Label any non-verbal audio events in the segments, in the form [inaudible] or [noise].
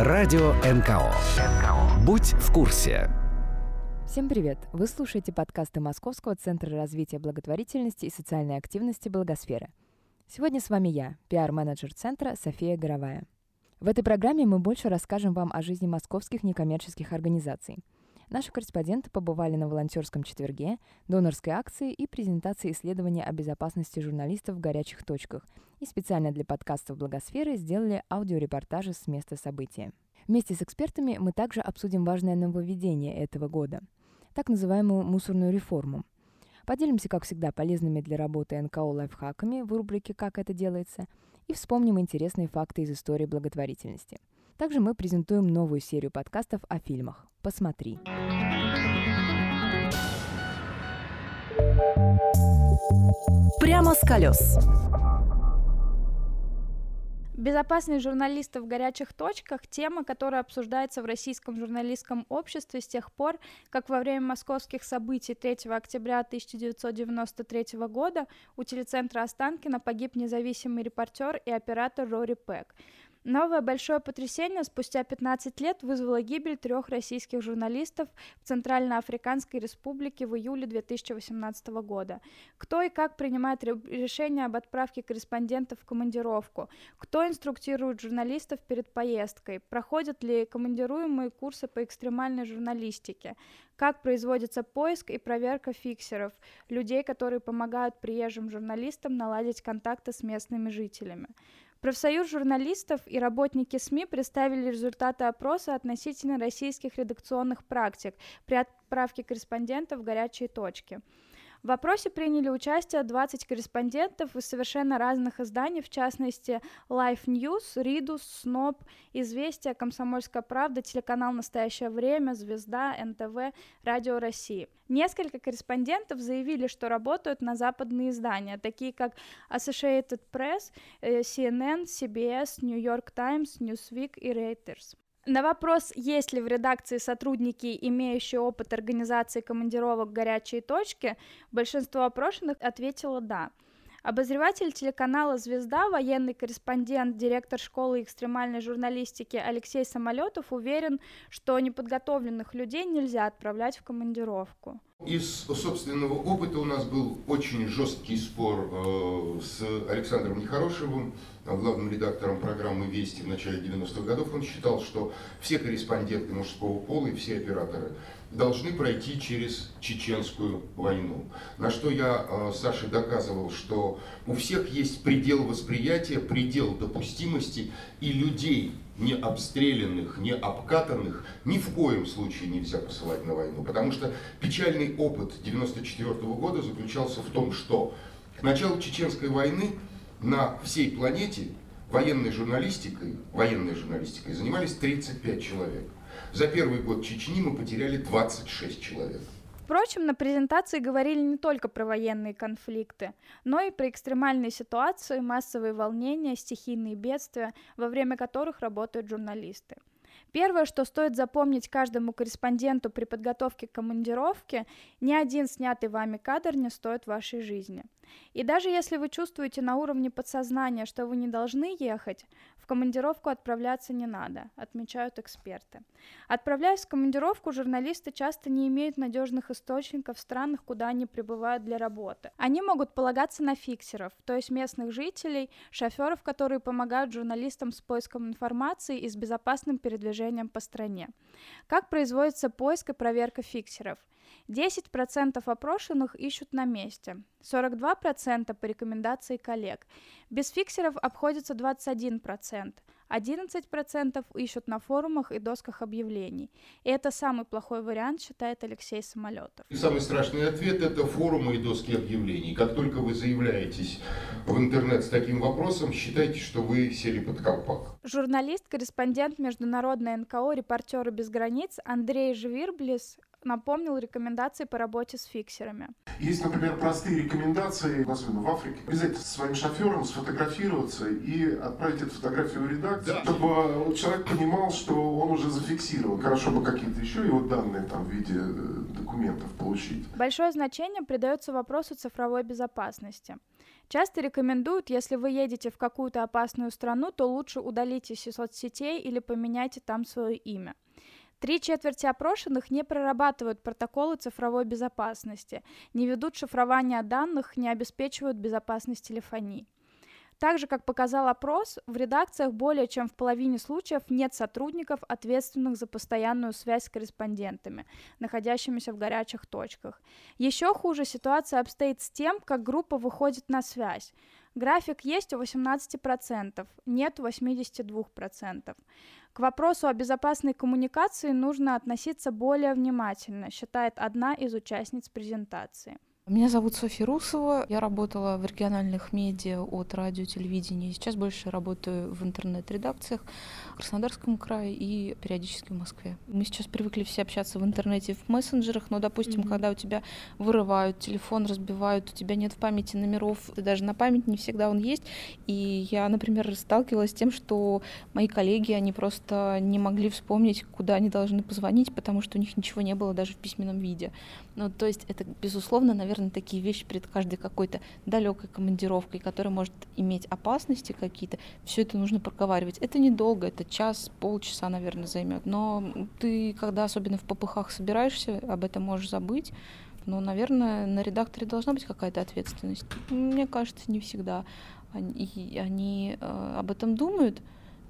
Радио НКО. Будь в курсе. Всем привет! Вы слушаете подкасты Московского центра развития благотворительности и социальной активности «Благосфера». Сегодня с вами я, пиар-менеджер центра София Горовая. В этой программе мы больше расскажем вам о жизни московских некоммерческих организаций – Наши корреспонденты побывали на волонтерском четверге, донорской акции и презентации исследования о безопасности журналистов в горячих точках и специально для подкастов «Благосферы» сделали аудиорепортажи с места события. Вместе с экспертами мы также обсудим важное нововведение этого года – так называемую мусорную реформу. Поделимся, как всегда, полезными для работы НКО лайфхаками в рубрике «Как это делается» и вспомним интересные факты из истории благотворительности. Также мы презентуем новую серию подкастов о фильмах. Посмотри. Прямо с колес. Безопасность журналистов в горячих точках – тема, которая обсуждается в российском журналистском обществе с тех пор, как во время московских событий 3 октября 1993 года у телецентра Останкина погиб независимый репортер и оператор Рори Пэк. Новое большое потрясение спустя 15 лет вызвало гибель трех российских журналистов в Центральноафриканской республике в июле 2018 года. Кто и как принимает решение об отправке корреспондентов в командировку? Кто инструктирует журналистов перед поездкой? Проходят ли командируемые курсы по экстремальной журналистике? Как производится поиск и проверка фиксеров, людей, которые помогают приезжим журналистам наладить контакты с местными жителями? Профсоюз журналистов и работники СМИ представили результаты опроса относительно российских редакционных практик при отправке корреспондентов в горячие точки. В опросе приняли участие 20 корреспондентов из совершенно разных изданий, в частности Life News, Ридус, Сноб, Известия, Комсомольская правда, телеканал «Настоящее время», Звезда, НТВ, Радио России. Несколько корреспондентов заявили, что работают на западные издания, такие как Associated Press, э, CNN, CBS, New York Times, Newsweek и Reuters. На вопрос, есть ли в редакции сотрудники, имеющие опыт организации командировок «Горячие точки», большинство опрошенных ответило «да». Обозреватель телеканала «Звезда», военный корреспондент, директор школы экстремальной журналистики Алексей Самолетов уверен, что неподготовленных людей нельзя отправлять в командировку. Из собственного опыта у нас был очень жесткий спор э, с Александром Нехорошевым, главным редактором программы «Вести» в начале 90-х годов. Он считал, что все корреспонденты мужского пола и все операторы должны пройти через чеченскую войну. На что я э, Саше доказывал, что у всех есть предел восприятия, предел допустимости, и людей, не обстрелянных, не обкатанных, ни в коем случае нельзя посылать на войну. Потому что печальный опыт 1994 года заключался в том, что к началу Чеченской войны на всей планете военной журналистикой, военной журналистикой занимались 35 человек. За первый год Чечни мы потеряли 26 человек. Впрочем, на презентации говорили не только про военные конфликты, но и про экстремальные ситуации, массовые волнения, стихийные бедствия, во время которых работают журналисты. Первое, что стоит запомнить каждому корреспонденту при подготовке к командировке, ни один снятый вами кадр не стоит вашей жизни. И даже если вы чувствуете на уровне подсознания, что вы не должны ехать, командировку отправляться не надо, отмечают эксперты. Отправляясь в командировку, журналисты часто не имеют надежных источников в странах, куда они прибывают для работы. Они могут полагаться на фиксеров, то есть местных жителей, шоферов, которые помогают журналистам с поиском информации и с безопасным передвижением по стране. Как производится поиск и проверка фиксеров? 10% опрошенных ищут на месте, 42% по рекомендации коллег. Без фиксеров обходится 21%, 11% ищут на форумах и досках объявлений. И это самый плохой вариант, считает Алексей Самолетов. И самый страшный ответ – это форумы и доски объявлений. Как только вы заявляетесь в интернет с таким вопросом, считайте, что вы сели под колпак. Журналист, корреспондент Международной НКО «Репортеры без границ» Андрей Жвирблис напомнил рекомендации по работе с фиксерами. Есть, например, простые рекомендации, особенно в Африке, обязательно со своим шофером сфотографироваться и отправить эту фотографию в редакцию, да. чтобы человек понимал, что он уже зафиксирован. Хорошо бы какие-то еще его данные там в виде э, документов получить. Большое значение придается вопросу цифровой безопасности. Часто рекомендуют, если вы едете в какую-то опасную страну, то лучше удалитесь из соцсетей или поменяйте там свое имя. Три четверти опрошенных не прорабатывают протоколы цифровой безопасности, не ведут шифрование данных, не обеспечивают безопасность телефонии. Так же, как показал опрос, в редакциях более чем в половине случаев нет сотрудников, ответственных за постоянную связь с корреспондентами, находящимися в горячих точках. Еще хуже ситуация обстоит с тем, как группа выходит на связь. График есть у 18%, нет у 82%. К вопросу о безопасной коммуникации нужно относиться более внимательно, считает одна из участниц презентации. Меня зовут Софья Русова. Я работала в региональных медиа от радио, телевидения. Сейчас больше работаю в интернет-редакциях в Краснодарском крае и периодически в Москве. Мы сейчас привыкли все общаться в интернете, в мессенджерах, но, допустим, mm-hmm. когда у тебя вырывают телефон, разбивают, у тебя нет в памяти номеров, даже на память не всегда он есть. И я, например, сталкивалась с тем, что мои коллеги, они просто не могли вспомнить, куда они должны позвонить, потому что у них ничего не было даже в письменном виде. Ну, то есть это, безусловно, наверное, наверное, такие вещи перед каждой какой-то далекой командировкой, которая может иметь опасности какие-то, все это нужно проговаривать. Это недолго, это час, полчаса, наверное, займет. Но ты, когда особенно в попыхах собираешься, об этом можешь забыть. Но, наверное, на редакторе должна быть какая-то ответственность. Мне кажется, не всегда. Они, они э, об этом думают,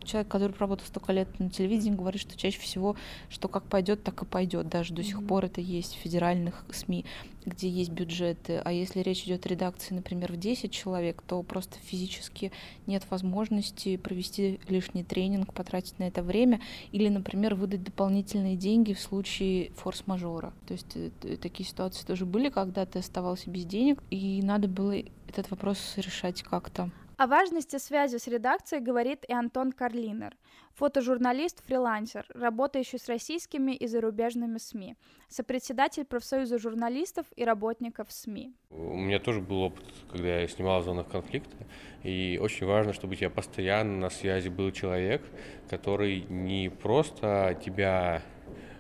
человек, который проработал столько лет на телевидении, говорит, что чаще всего, что как пойдет, так и пойдет. Даже до сих пор это есть в федеральных СМИ, где есть бюджеты. А если речь идет о редакции, например, в 10 человек, то просто физически нет возможности провести лишний тренинг, потратить на это время или, например, выдать дополнительные деньги в случае форс-мажора. То есть э, такие ситуации тоже были, когда ты оставался без денег, и надо было этот вопрос решать как-то. О важности связи с редакцией говорит и Антон Карлинер, фотожурналист-фрилансер, работающий с российскими и зарубежными СМИ, сопредседатель профсоюза журналистов и работников СМИ. У меня тоже был опыт, когда я снимал в зонах конфликта, и очень важно, чтобы у тебя постоянно на связи был человек, который не просто тебя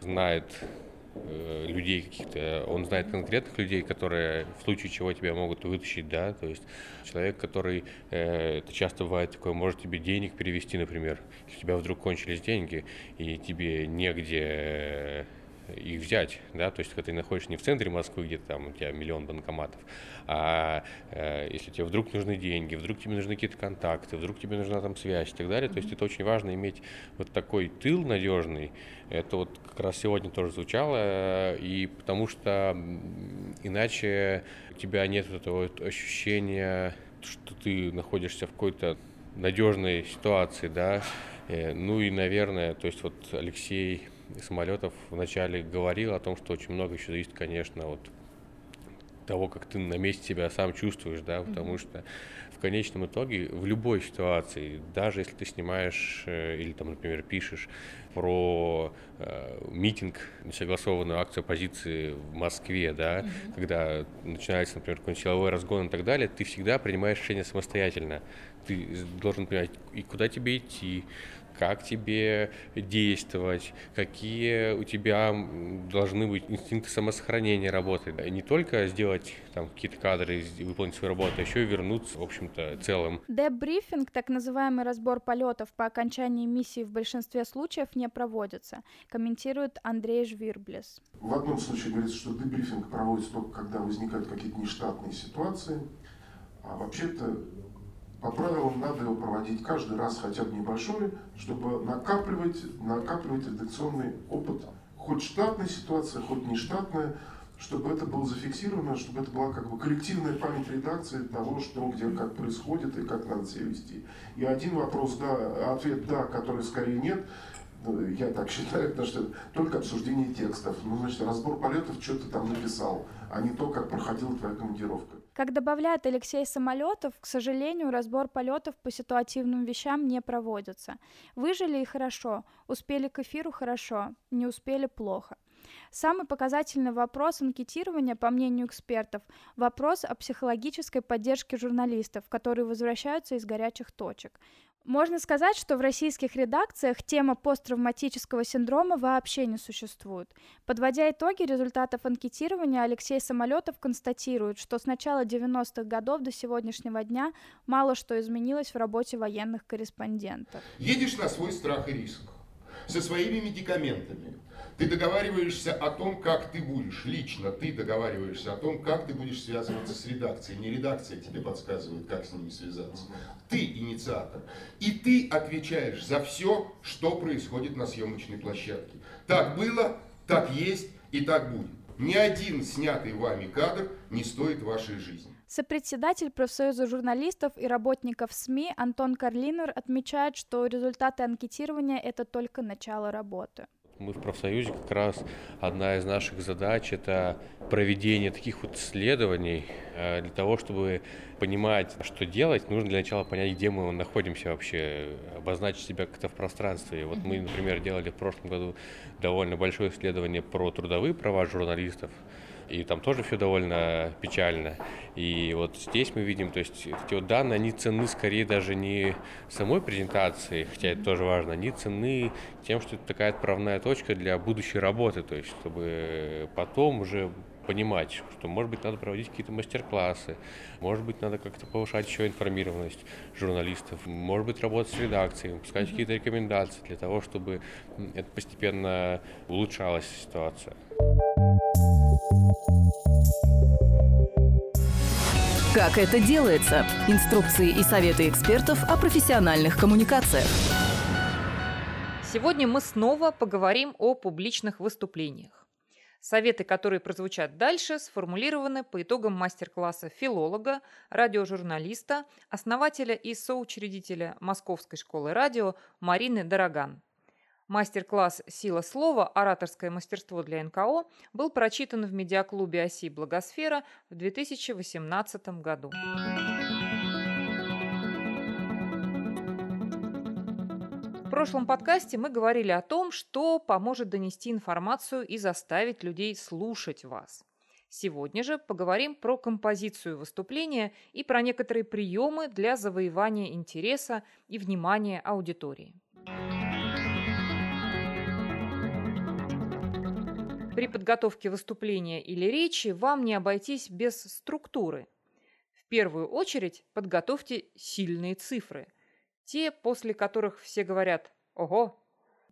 знает людей каких-то, он знает конкретных людей, которые в случае чего тебя могут вытащить, да, то есть человек, который, э, это часто бывает такое, может тебе денег перевести, например, если у тебя вдруг кончились деньги, и тебе негде их взять, да, то есть когда ты находишься не в центре Москвы, где там у тебя миллион банкоматов, а э, если тебе вдруг нужны деньги, вдруг тебе нужны какие-то контакты, вдруг тебе нужна там связь и так далее, то есть это очень важно иметь вот такой тыл надежный, это вот как раз сегодня тоже звучало, и потому что иначе у тебя нет этого вот ощущения, что ты находишься в какой-то надежной ситуации, да, э, ну и, наверное, то есть вот Алексей самолетов вначале говорил о том, что очень много еще зависит, конечно, от того, как ты на месте себя сам чувствуешь, да, потому mm-hmm. что в конечном итоге в любой ситуации, даже если ты снимаешь э, или там, например, пишешь про э, митинг, несогласованную акцию оппозиции в Москве, да, mm-hmm. когда начинается, например, какой-нибудь силовой разгон и так далее, ты всегда принимаешь решение самостоятельно. Ты должен понимать, и куда тебе идти, как тебе действовать, какие у тебя должны быть инстинкты самосохранения работать. Не только сделать там какие-то кадры, выполнить свою работу, а еще и вернуться, в общем-то, целым. Дебрифинг, так называемый разбор полетов по окончании миссии в большинстве случаев не проводится, комментирует Андрей Жвирблес. В одном случае говорится, что дебрифинг проводится только когда возникают какие-то нештатные ситуации, а вообще-то по правилам надо его проводить каждый раз хотя бы небольшой, чтобы накапливать, накапливать редакционный опыт. Хоть штатная ситуация, хоть не штатная, чтобы это было зафиксировано, чтобы это была как бы коллективная память редакции того, что где как происходит и как надо себя вести. И один вопрос, да, ответ да, который скорее нет, ну, я так [laughs] считаю, потому что только обсуждение текстов. Ну, значит, разбор полетов, что ты там написал, а не то, как проходила твоя командировка. Как добавляет Алексей Самолетов, к сожалению, разбор полетов по ситуативным вещам не проводится. Выжили и хорошо, успели к эфиру хорошо, не успели плохо. Самый показательный вопрос анкетирования, по мнению экспертов, вопрос о психологической поддержке журналистов, которые возвращаются из горячих точек. Можно сказать, что в российских редакциях тема посттравматического синдрома вообще не существует. Подводя итоги результатов анкетирования, Алексей Самолетов констатирует, что с начала 90-х годов до сегодняшнего дня мало что изменилось в работе военных корреспондентов. Едешь на свой страх и риск со своими медикаментами, ты договариваешься о том, как ты будешь, лично ты договариваешься о том, как ты будешь связываться с редакцией. Не редакция тебе подсказывает, как с ними связаться. Ты инициатор. И ты отвечаешь за все, что происходит на съемочной площадке. Так было, так есть и так будет. Ни один снятый вами кадр не стоит вашей жизни. Сопредседатель профсоюза журналистов и работников СМИ Антон Карлинер отмечает, что результаты анкетирования – это только начало работы. Мы в профсоюзе как раз одна из наших задач – это проведение таких вот исследований. Э, для того, чтобы понимать, что делать, нужно для начала понять, где мы находимся вообще, обозначить себя как-то в пространстве. Вот мы, например, делали в прошлом году довольно большое исследование про трудовые права журналистов и там тоже все довольно печально. И вот здесь мы видим, то есть эти вот данные, они ценны скорее даже не самой презентации, хотя это тоже важно, они ценны тем, что это такая отправная точка для будущей работы, то есть чтобы потом уже понимать, что, может быть, надо проводить какие-то мастер-классы, может быть, надо как-то повышать еще информированность журналистов, может быть, работать с редакцией, пускать mm-hmm. какие-то рекомендации для того, чтобы это постепенно улучшалась ситуация. Как это делается? Инструкции и советы экспертов о профессиональных коммуникациях. Сегодня мы снова поговорим о публичных выступлениях. Советы, которые прозвучат дальше, сформулированы по итогам мастер-класса филолога, радиожурналиста, основателя и соучредителя Московской школы радио Марины Дороган. Мастер-класс «Сила слова. Ораторское мастерство для НКО» был прочитан в медиаклубе «Оси Благосфера» в 2018 году. Прошлом подкасте мы говорили о том, что поможет донести информацию и заставить людей слушать вас. Сегодня же поговорим про композицию выступления и про некоторые приемы для завоевания интереса и внимания аудитории. При подготовке выступления или речи вам не обойтись без структуры. В первую очередь подготовьте сильные цифры, те, после которых все говорят «Ого!».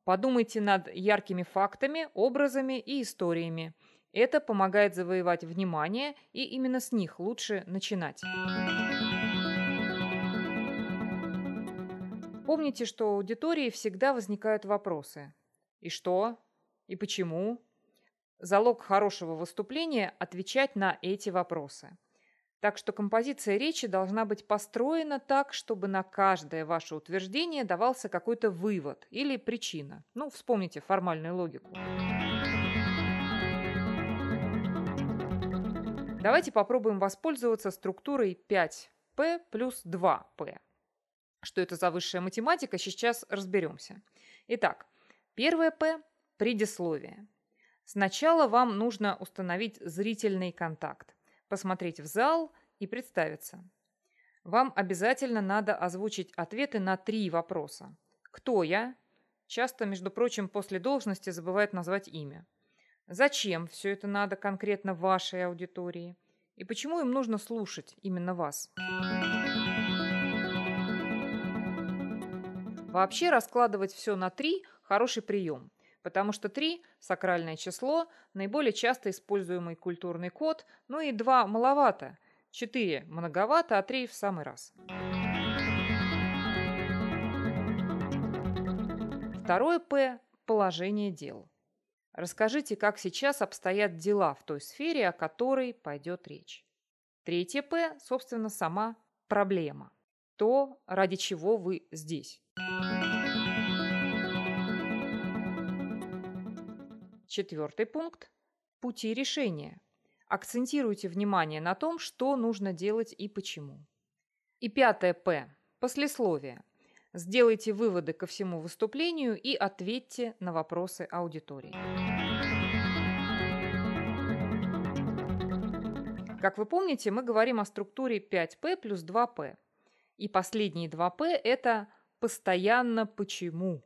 Подумайте над яркими фактами, образами и историями. Это помогает завоевать внимание, и именно с них лучше начинать. Помните, что у аудитории всегда возникают вопросы. И что? И почему? Залог хорошего выступления – отвечать на эти вопросы. Так что композиция речи должна быть построена так, чтобы на каждое ваше утверждение давался какой-то вывод или причина. Ну, вспомните формальную логику. Давайте попробуем воспользоваться структурой 5P плюс 2P. Что это за высшая математика, сейчас разберемся. Итак, первое P – предисловие. Сначала вам нужно установить зрительный контакт, посмотреть в зал и представиться. Вам обязательно надо озвучить ответы на три вопроса. Кто я? Часто, между прочим, после должности забывают назвать имя. Зачем все это надо конкретно вашей аудитории? И почему им нужно слушать именно вас? Вообще раскладывать все на три – хороший прием потому что 3 – сакральное число, наиболее часто используемый культурный код, ну и 2 маловато, 4 многовато, а 3 в самый раз. Второе «П» – положение дел. Расскажите, как сейчас обстоят дела в той сфере, о которой пойдет речь. Третье «П» – собственно, сама проблема. То, ради чего вы здесь. Четвертый пункт – пути решения. Акцентируйте внимание на том, что нужно делать и почему. И пятое П – послесловие. Сделайте выводы ко всему выступлению и ответьте на вопросы аудитории. Как вы помните, мы говорим о структуре 5П плюс 2П. И последние 2П – это постоянно почему.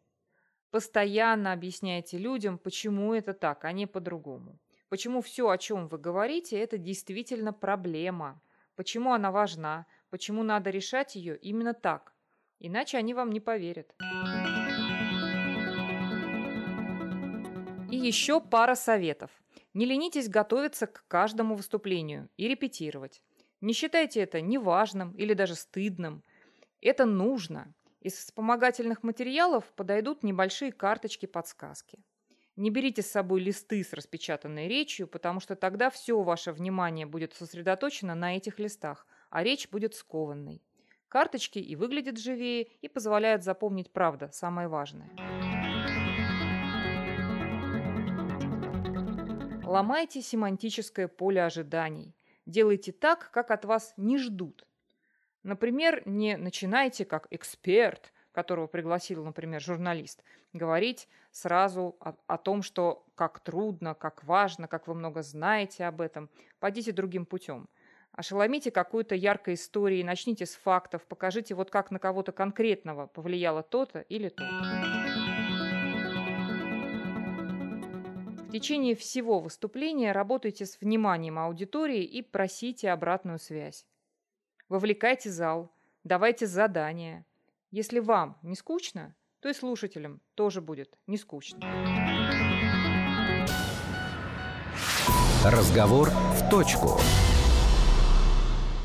Постоянно объясняйте людям, почему это так, а не по-другому. Почему все, о чем вы говорите, это действительно проблема. Почему она важна, почему надо решать ее именно так. Иначе они вам не поверят. И еще пара советов. Не ленитесь готовиться к каждому выступлению и репетировать. Не считайте это неважным или даже стыдным. Это нужно. Из вспомогательных материалов подойдут небольшие карточки-подсказки. Не берите с собой листы с распечатанной речью, потому что тогда все ваше внимание будет сосредоточено на этих листах, а речь будет скованной. Карточки и выглядят живее, и позволяют запомнить правда, самое важное. Ломайте семантическое поле ожиданий. Делайте так, как от вас не ждут. Например, не начинайте как эксперт, которого пригласил, например, журналист, говорить сразу о, о том, что как трудно, как важно, как вы много знаете об этом. Пойдите другим путем. Ошеломите какую-то яркой историей, начните с фактов, покажите вот как на кого-то конкретного повлияло то-то или то-то. В течение всего выступления работайте с вниманием аудитории и просите обратную связь. Вовлекайте зал, давайте задания. Если вам не скучно, то и слушателям тоже будет не скучно. Разговор в точку.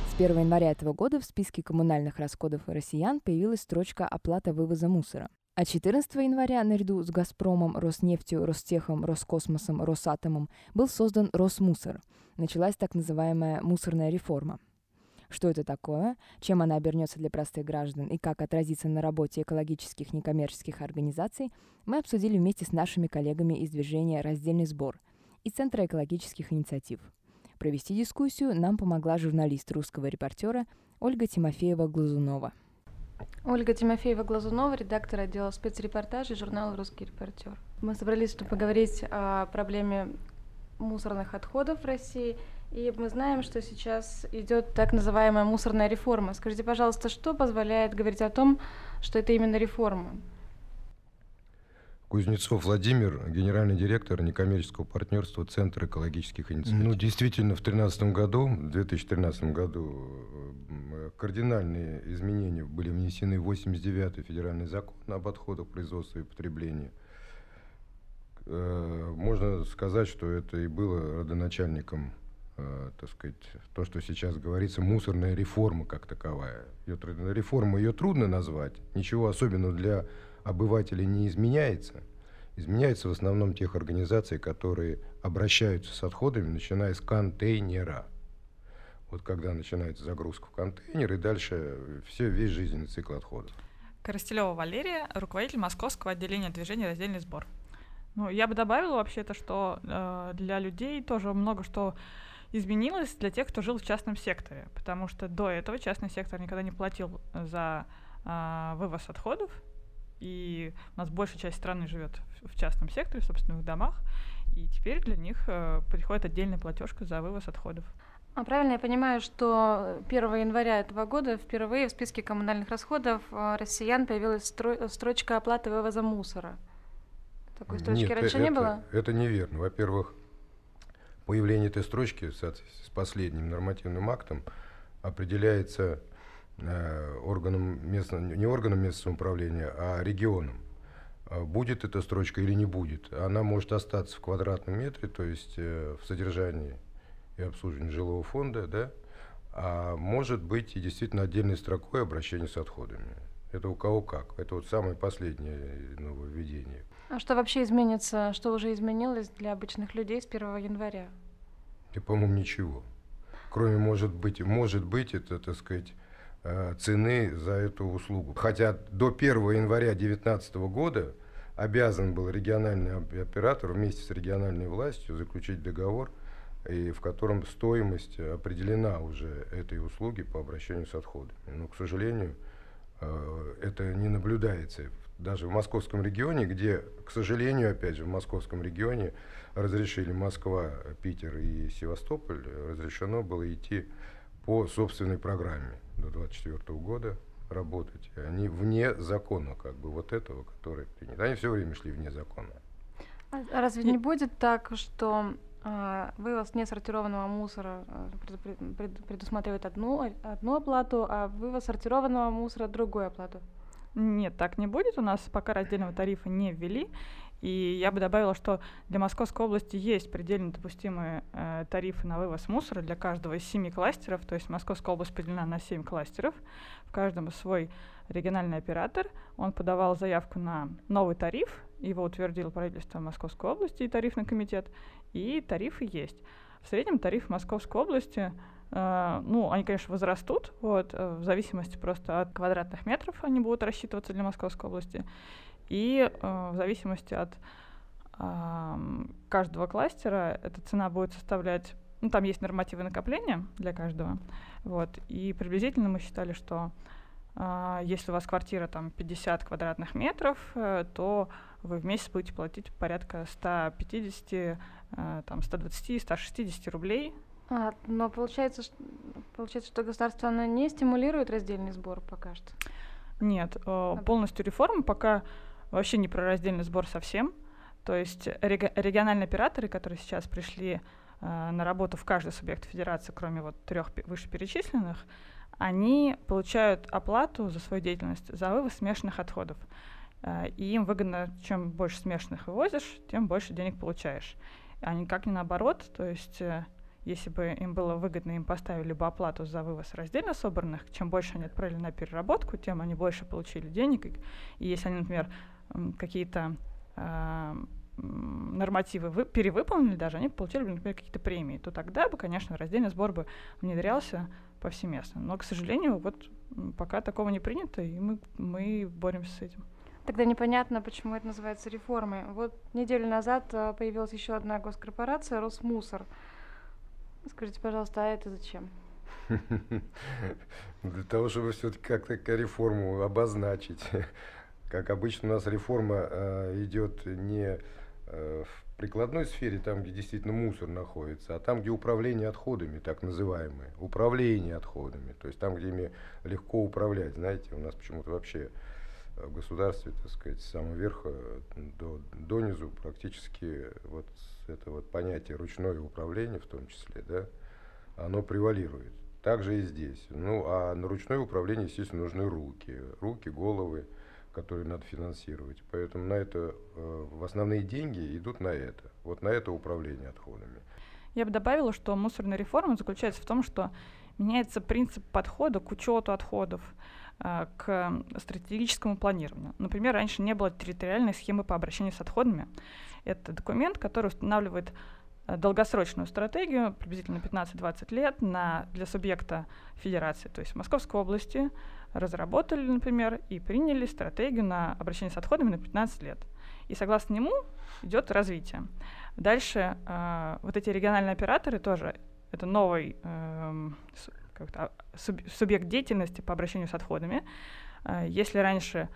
С 1 января этого года в списке коммунальных расходов россиян появилась строчка «Оплата вывоза мусора». А 14 января наряду с «Газпромом», «Роснефтью», «Ростехом», «Роскосмосом», «Росатомом» был создан «Росмусор». Началась так называемая «мусорная реформа». Что это такое, чем она обернется для простых граждан и как отразится на работе экологических некоммерческих организаций, мы обсудили вместе с нашими коллегами из движения «Раздельный сбор» и Центра экологических инициатив. Провести дискуссию нам помогла журналист русского репортера Ольга Тимофеева-Глазунова. Ольга Тимофеева-Глазунова, редактор отдела спецрепортажей журнала «Русский репортер». Мы собрались, чтобы поговорить о проблеме мусорных отходов в России – и мы знаем, что сейчас идет так называемая мусорная реформа. Скажите, пожалуйста, что позволяет говорить о том, что это именно реформа? Кузнецов Владимир, генеральный директор некоммерческого партнерства Центра экологических инициатив. Ну, действительно, в 2013 году, в 2013 году э, кардинальные изменения были внесены в 89-й федеральный закон об отходах производства и потреблении. Э, можно сказать, что это и было родоначальником э, так сказать, то, что сейчас говорится, мусорная реформа как таковая. Ее, реформа ее трудно назвать, ничего особенного для обывателей не изменяется. Изменяется в основном тех организаций, которые обращаются с отходами, начиная с контейнера. Вот когда начинается загрузка в контейнер, и дальше все, весь жизненный цикл отходов. Коростелева Валерия, руководитель московского отделения движения «Раздельный сбор». Ну, я бы добавила вообще-то, что э, для людей тоже много что изменилось для тех, кто жил в частном секторе, потому что до этого частный сектор никогда не платил за а, вывоз отходов, и у нас большая часть страны живет в частном секторе, в собственных домах, и теперь для них э, приходит отдельная платежка за вывоз отходов. А правильно я понимаю, что 1 января этого года впервые в списке коммунальных расходов э, россиян появилась стро- строчка оплаты вывоза мусора? Такой строчки Нет, раньше это, не было? Это неверно. Во-первых, Появление этой строчки с последним нормативным актом определяется э, органом местного, не органом местного самоуправления, а регионом. А будет эта строчка или не будет. Она может остаться в квадратном метре, то есть э, в содержании и обслуживании жилого фонда, да, а может быть и действительно отдельной строкой обращения с отходами. Это у кого как. Это вот самое последнее нововведение. А что вообще изменится, что уже изменилось для обычных людей с 1 января? И, по-моему, ничего. Кроме, может быть, может быть, это, так сказать, э, цены за эту услугу. Хотя до 1 января 2019 года обязан был региональный оператор вместе с региональной властью заключить договор, и в котором стоимость определена уже этой услуги по обращению с отходами. Но, к сожалению, э, это не наблюдается даже в московском регионе, где, к сожалению, опять же, в московском регионе разрешили Москва, Питер и Севастополь, разрешено было идти по собственной программе до 2024 года. работать. Они вне закона, как бы, вот этого, который принят. Они все время шли вне закона. А разве не будет так, что э, вывоз несортированного мусора э, предусматривает одну, одну оплату, а вывоз сортированного мусора другую оплату? Нет, так не будет. У нас пока раздельного тарифа не ввели. И я бы добавила, что для Московской области есть предельно допустимые э, тарифы на вывоз мусора для каждого из семи кластеров. То есть Московская область поделена на семь кластеров. В каждом свой региональный оператор. Он подавал заявку на новый тариф. Его утвердило правительство Московской области и тарифный комитет. И тарифы есть. В среднем тариф Московской области ну, они, конечно, возрастут, вот, uh, в зависимости просто от квадратных метров они будут рассчитываться для Московской области. И э, в зависимости от э, каждого кластера эта цена будет составлять, ну там есть нормативы накопления для каждого, вот, и приблизительно мы считали, что э, если у вас квартира там 50 квадратных метров, э, то вы в месяц будете платить порядка 150, э, там 120, 160 рублей. А, но получается, что, получается, что государство оно не стимулирует раздельный сбор пока что? Нет, э, полностью реформа пока вообще не про раздельный сбор совсем. То есть реги- региональные операторы, которые сейчас пришли э, на работу в каждый субъект федерации, кроме вот трех вышеперечисленных, они получают оплату за свою деятельность за вывоз смешанных отходов. Э, и им выгодно, чем больше смешанных вывозишь, тем больше денег получаешь. А никак не наоборот. То есть э, если бы им было выгодно, им поставили бы оплату за вывоз раздельно собранных, чем больше они отправили на переработку, тем они больше получили денег. И если они, например, какие-то э, нормативы вы, перевыполнили даже, они получили бы, например, какие-то премии, то тогда бы, конечно, раздельный сбор бы внедрялся повсеместно. Но, к сожалению, вот пока такого не принято, и мы, мы боремся с этим. Тогда непонятно, почему это называется реформой. Вот неделю назад а, появилась еще одна госкорпорация Росмусор. Скажите, пожалуйста, а это зачем? [laughs] Для того, чтобы все-таки как-то реформу обозначить. [laughs] Как обычно у нас реформа э, идет не э, в прикладной сфере, там, где действительно мусор находится, а там, где управление отходами, так называемое, управление отходами, то есть там, где ими легко управлять. Знаете, у нас почему-то вообще в государстве, так сказать, с самого верха до, до низу практически вот это вот понятие ручное управление в том числе, да, оно превалирует. Также и здесь. Ну, а на ручное управление, естественно, нужны руки. Руки, головы, которые надо финансировать. Поэтому на это э, в основные деньги идут на это, вот на это управление отходами. Я бы добавила, что мусорная реформа заключается в том, что меняется принцип подхода к учету отходов, к стратегическому планированию. Например, раньше не было территориальной схемы по обращению с отходами. Это документ, который устанавливает э, долгосрочную стратегию, приблизительно 15-20 лет, на, для субъекта федерации, то есть Московской области, разработали, например, и приняли стратегию на обращение с отходами на 15 лет. И согласно нему идет развитие. Дальше э, вот эти региональные операторы тоже, это новый э, субъект деятельности по обращению с отходами. Э, если раньше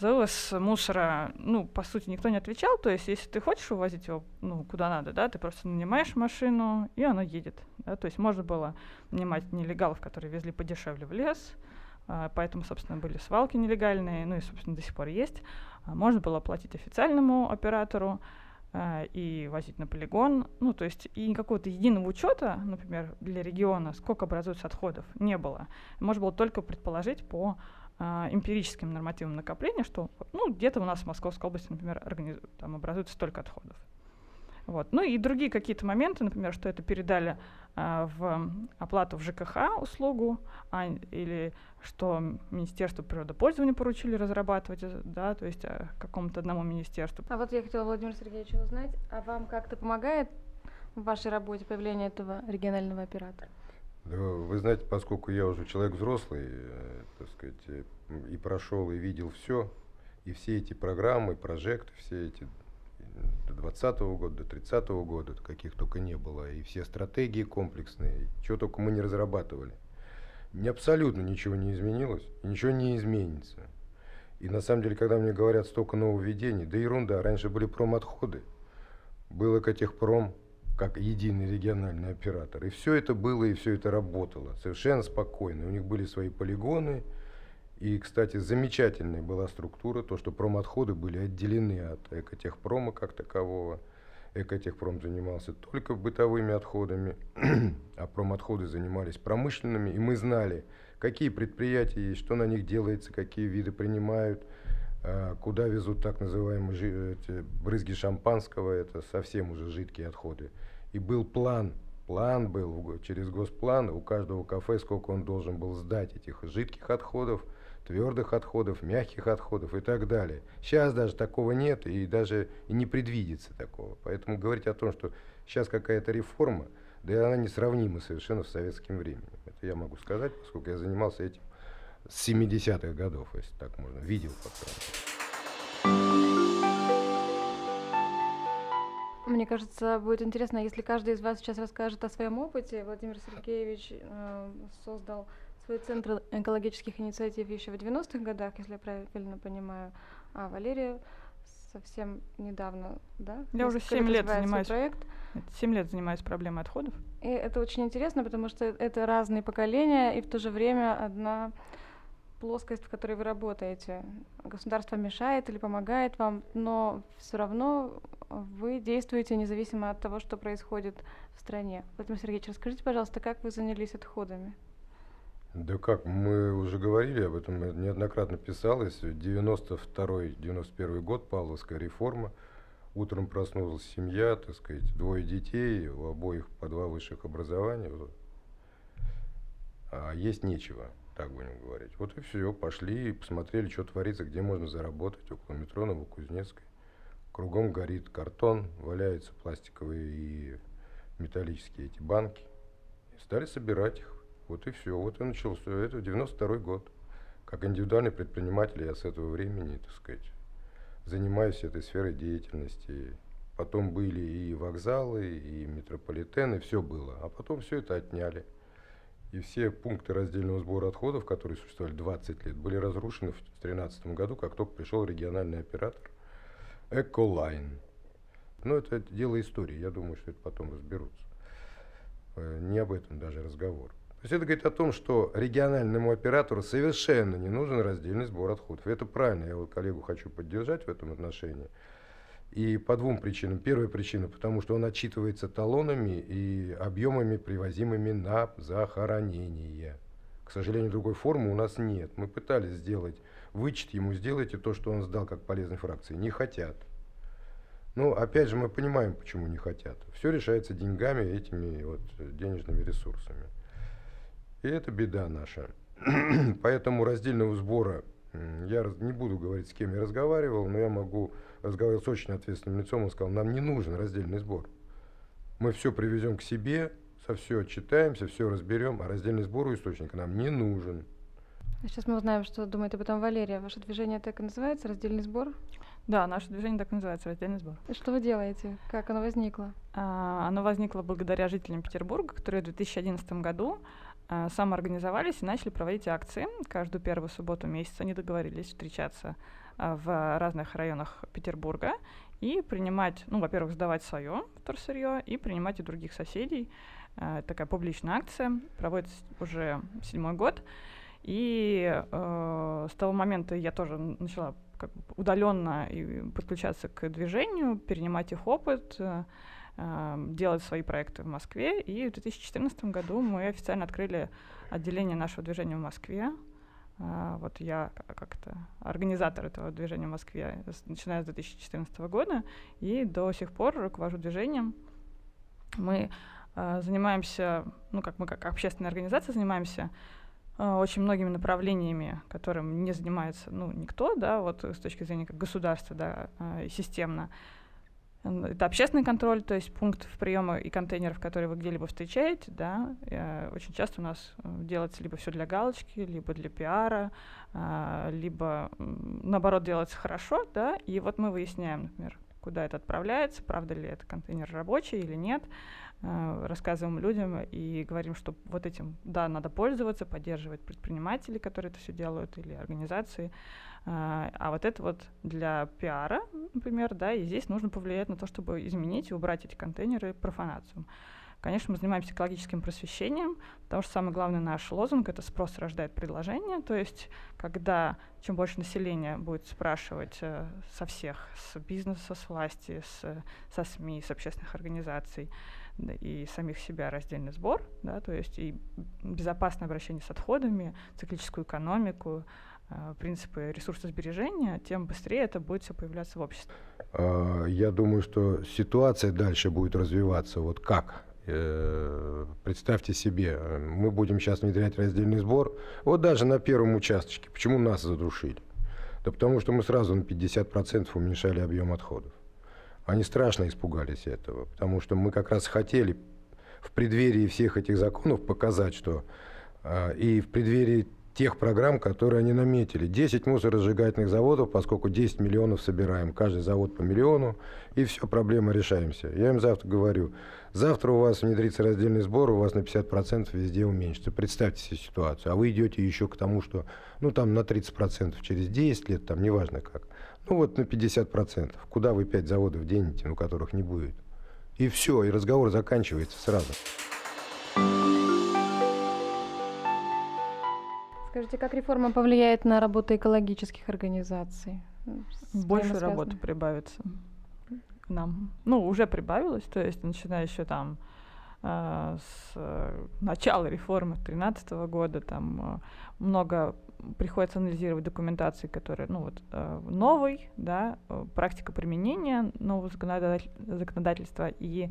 за вывоз мусора, ну, по сути, никто не отвечал. То есть, если ты хочешь увозить его, ну, куда надо, да, ты просто нанимаешь машину, и она едет. Да? То есть можно было нанимать нелегалов, которые везли подешевле в лес, а, поэтому, собственно, были свалки нелегальные, ну и, собственно, до сих пор есть. А, можно было платить официальному оператору а, и возить на полигон. Ну, то есть и какого-то единого учета, например, для региона, сколько образуется отходов, не было. Можно было только предположить по эмпирическим нормативам накопления, что ну, где-то у нас в Московской области, например, организ... там образуется столько отходов. Вот. Ну и другие какие-то моменты, например, что это передали э, в оплату в ЖКХ услугу, а, или что Министерство природопользования поручили разрабатывать, э, да, то есть э, какому-то одному министерству. А вот я хотела Владимир Сергеевич узнать, а вам как-то помогает в вашей работе появление этого регионального оператора? вы знаете, поскольку я уже человек взрослый, э, так сказать, и прошел, и видел все, и все эти программы, прожекты, все эти до 2020 года, до 30 года, каких только не было, и все стратегии комплексные, чего только мы не разрабатывали. Мне абсолютно ничего не изменилось, ничего не изменится. И на самом деле, когда мне говорят столько нововведений, да ерунда, раньше были промотходы, был Экотехпром, как единый региональный оператор. И все это было, и все это работало совершенно спокойно. У них были свои полигоны, И, кстати, замечательная была структура, то, что промотходы были отделены от экотехпрома как такового. Экотехпром занимался только бытовыми отходами, [clears throat] а промотходы занимались промышленными. И мы знали, какие предприятия есть, что на них делается, какие виды принимают, а, куда везут так называемые брызги шампанского, это совсем уже жидкие отходы. И был план, план был через госплан у каждого кафе, сколько он должен был сдать этих жидких отходов, твердых отходов, мягких отходов и так далее. Сейчас даже такого нет и даже не предвидится такого. Поэтому говорить о том, что сейчас какая-то реформа, да и она несравнима совершенно с советским временем. Это я могу сказать, поскольку я занимался этим с 70-х годов, если так можно, видел, по Мне кажется, будет интересно, если каждый из вас сейчас расскажет о своем опыте. Владимир Сергеевич э, создал свой центр экологических инициатив еще в 90-х годах, если я правильно понимаю, а Валерия совсем недавно, да? Я уже 7 лет занимаюсь. Проект. 7 лет занимаюсь проблемой отходов. И это очень интересно, потому что это разные поколения, и в то же время одна плоскость, в которой вы работаете. Государство мешает или помогает вам, но все равно вы действуете независимо от того, что происходит в стране. Владимир Сергеевич, расскажите, пожалуйста, как вы занялись отходами? Да как, мы уже говорили об этом, неоднократно писалось. 92-91 год, Павловская реформа. Утром проснулась семья, так сказать, двое детей, у обоих по два высших образования. А есть нечего так будем говорить. Вот и все, пошли посмотрели, что творится, где можно заработать, около метро Новокузнецкой. Кругом горит картон, валяются пластиковые и металлические эти банки. И стали собирать их. Вот и все. Вот и начался. Это 92 год. Как индивидуальный предприниматель я с этого времени, так сказать, занимаюсь этой сферой деятельности. Потом были и вокзалы, и метрополитены, все было. А потом все это отняли. И все пункты раздельного сбора отходов, которые существовали 20 лет, были разрушены в 2013 году, как только пришел региональный оператор Эколайн. Но это дело истории, я думаю, что это потом разберутся. Э, не об этом даже разговор. То есть это говорит о том, что региональному оператору совершенно не нужен раздельный сбор отходов. Это правильно, я вот коллегу хочу поддержать в этом отношении. И по двум причинам. Первая причина, потому что он отчитывается талонами и объемами, привозимыми на захоронение. К сожалению, другой формы у нас нет. Мы пытались сделать вычет ему, сделайте то, что он сдал как полезной фракции. Не хотят. Ну, опять же, мы понимаем, почему не хотят. Все решается деньгами, этими вот денежными ресурсами. И это беда наша. [clears throat] Поэтому раздельного сбора, я не буду говорить, с кем я разговаривал, но я могу разговаривал с очень ответственным лицом, он сказал, нам не нужен раздельный сбор. Мы все привезем к себе, со все отчитаемся, все разберем, а раздельный сбор у источника нам не нужен. Сейчас мы узнаем, что думает об этом Валерия. Ваше движение так и называется, раздельный сбор? Да, наше движение так и называется, раздельный сбор. И что вы делаете? Как оно возникло? А, оно возникло благодаря жителям Петербурга, которые в 2011 году а, самоорганизовались и начали проводить акции. Каждую первую субботу месяца они договорились встречаться а, в разных районах Петербурга и принимать, ну, во-первых, сдавать свое вторсырье и принимать и других соседей. А, такая публичная акция проводится уже седьмой год. И э, с того момента я тоже начала как бы удаленно подключаться к движению, перенимать их опыт, э, делать свои проекты в Москве. И в 2014 году мы официально открыли отделение нашего движения в Москве. А, вот я как-то организатор этого движения в Москве, начиная с 2014 года, и до сих пор руковожу движением. Мы а, занимаемся, ну, как мы как общественная организация занимаемся очень многими направлениями, которым не занимается ну, никто, да, вот с точки зрения как государства, да, системно. Это общественный контроль, то есть пунктов приема и контейнеров, которые вы где-либо встречаете, да, э, очень часто у нас э, делается либо все для галочки, либо для пиара, э, либо наоборот делается хорошо, да, и вот мы выясняем, например, куда это отправляется, правда ли это контейнер рабочий или нет, э, рассказываем людям и говорим, что вот этим, да, надо пользоваться, поддерживать предпринимателей, которые это все делают, или организации, а, а вот это вот для пиара, например, да, и здесь нужно повлиять на то, чтобы изменить и убрать эти контейнеры профанацию. Конечно, мы занимаемся экологическим просвещением, потому что самый главный наш лозунг — это спрос рождает предложение. То есть, когда чем больше населения будет спрашивать э, со всех, с бизнеса, с власти, с, со СМИ, с общественных организаций, да, и самих себя раздельный сбор, да, то есть и безопасное обращение с отходами, циклическую экономику, принципы ресурсосбережения, тем быстрее это будет все появляться в обществе. А, я думаю, что ситуация дальше будет развиваться. Вот как? Э, представьте себе, мы будем сейчас внедрять раздельный сбор. Вот даже на первом участочке. Почему нас задушили? Да потому что мы сразу на 50% уменьшали объем отходов. Они страшно испугались этого, потому что мы как раз хотели в преддверии всех этих законов показать, что э, и в преддверии тех программ, которые они наметили. 10 мусоросжигательных заводов, поскольку 10 миллионов собираем, каждый завод по миллиону, и все, проблема решаемся. Я им завтра говорю, завтра у вас внедрится раздельный сбор, у вас на 50% везде уменьшится. Представьте себе ситуацию. А вы идете еще к тому, что, ну, там на 30% через 10 лет, там, неважно как. Ну, вот на 50%. Куда вы 5 заводов денете, у которых не будет? И все, и разговор заканчивается сразу. Скажите, как реформа повлияет на работу экологических организаций? Больше работы прибавится нам. Ну, уже прибавилось, то есть начиная еще там с э, начала реформы 2013 года, там э, много приходится анализировать документации, которые, ну вот, э, новый, да, практика применения нового законодательства, и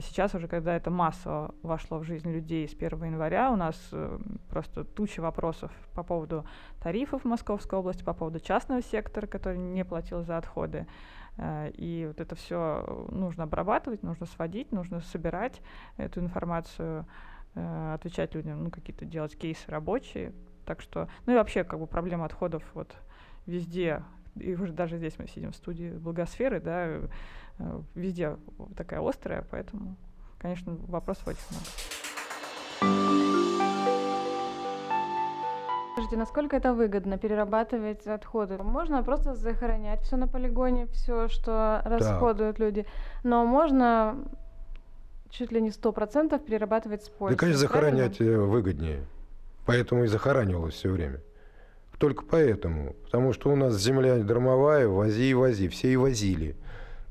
сейчас уже, когда это массово вошло в жизнь людей с 1 января, у нас просто туча вопросов по поводу тарифов Московской области, по поводу частного сектора, который не платил за отходы, и вот это все нужно обрабатывать, нужно сводить, нужно собирать эту информацию, отвечать людям, ну, какие-то делать кейсы рабочие, так что, ну и вообще, как бы проблема отходов вот везде, и уже даже здесь мы сидим в студии Благосферы, да, э, везде такая острая, поэтому, конечно, вопросов этих много. Скажите, насколько это выгодно перерабатывать отходы? Можно просто захоронять все на полигоне, все, что расходуют да. люди, но можно чуть ли не сто процентов перерабатывать с пользой. Да, конечно, захоронять правильно? выгоднее. Поэтому и захоранивалось все время. Только поэтому. Потому что у нас земля дармовая, вози и вози. Все и возили.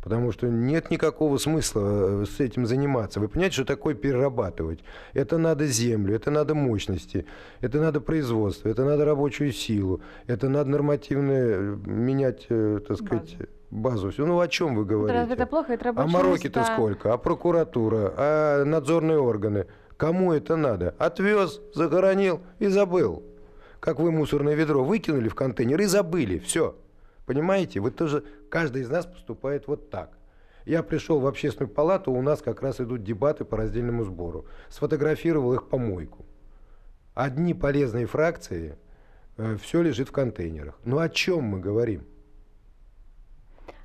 Потому что нет никакого смысла э, с этим заниматься. Вы понимаете, что такое перерабатывать? Это надо землю, это надо мощности, это надо производство, это надо рабочую силу, это надо нормативное э, менять, э, так сказать, базу. базу. Все. Ну о чем вы говорите? Это, это плохо, это А мороки-то сколько? А прокуратура? А надзорные органы? Кому это надо? Отвез, захоронил и забыл. Как вы мусорное ведро выкинули в контейнер и забыли. Все. Понимаете? Вы тоже, каждый из нас поступает вот так. Я пришел в общественную палату, у нас как раз идут дебаты по раздельному сбору. Сфотографировал их помойку. Одни полезные фракции, э, все лежит в контейнерах. Ну о чем мы говорим?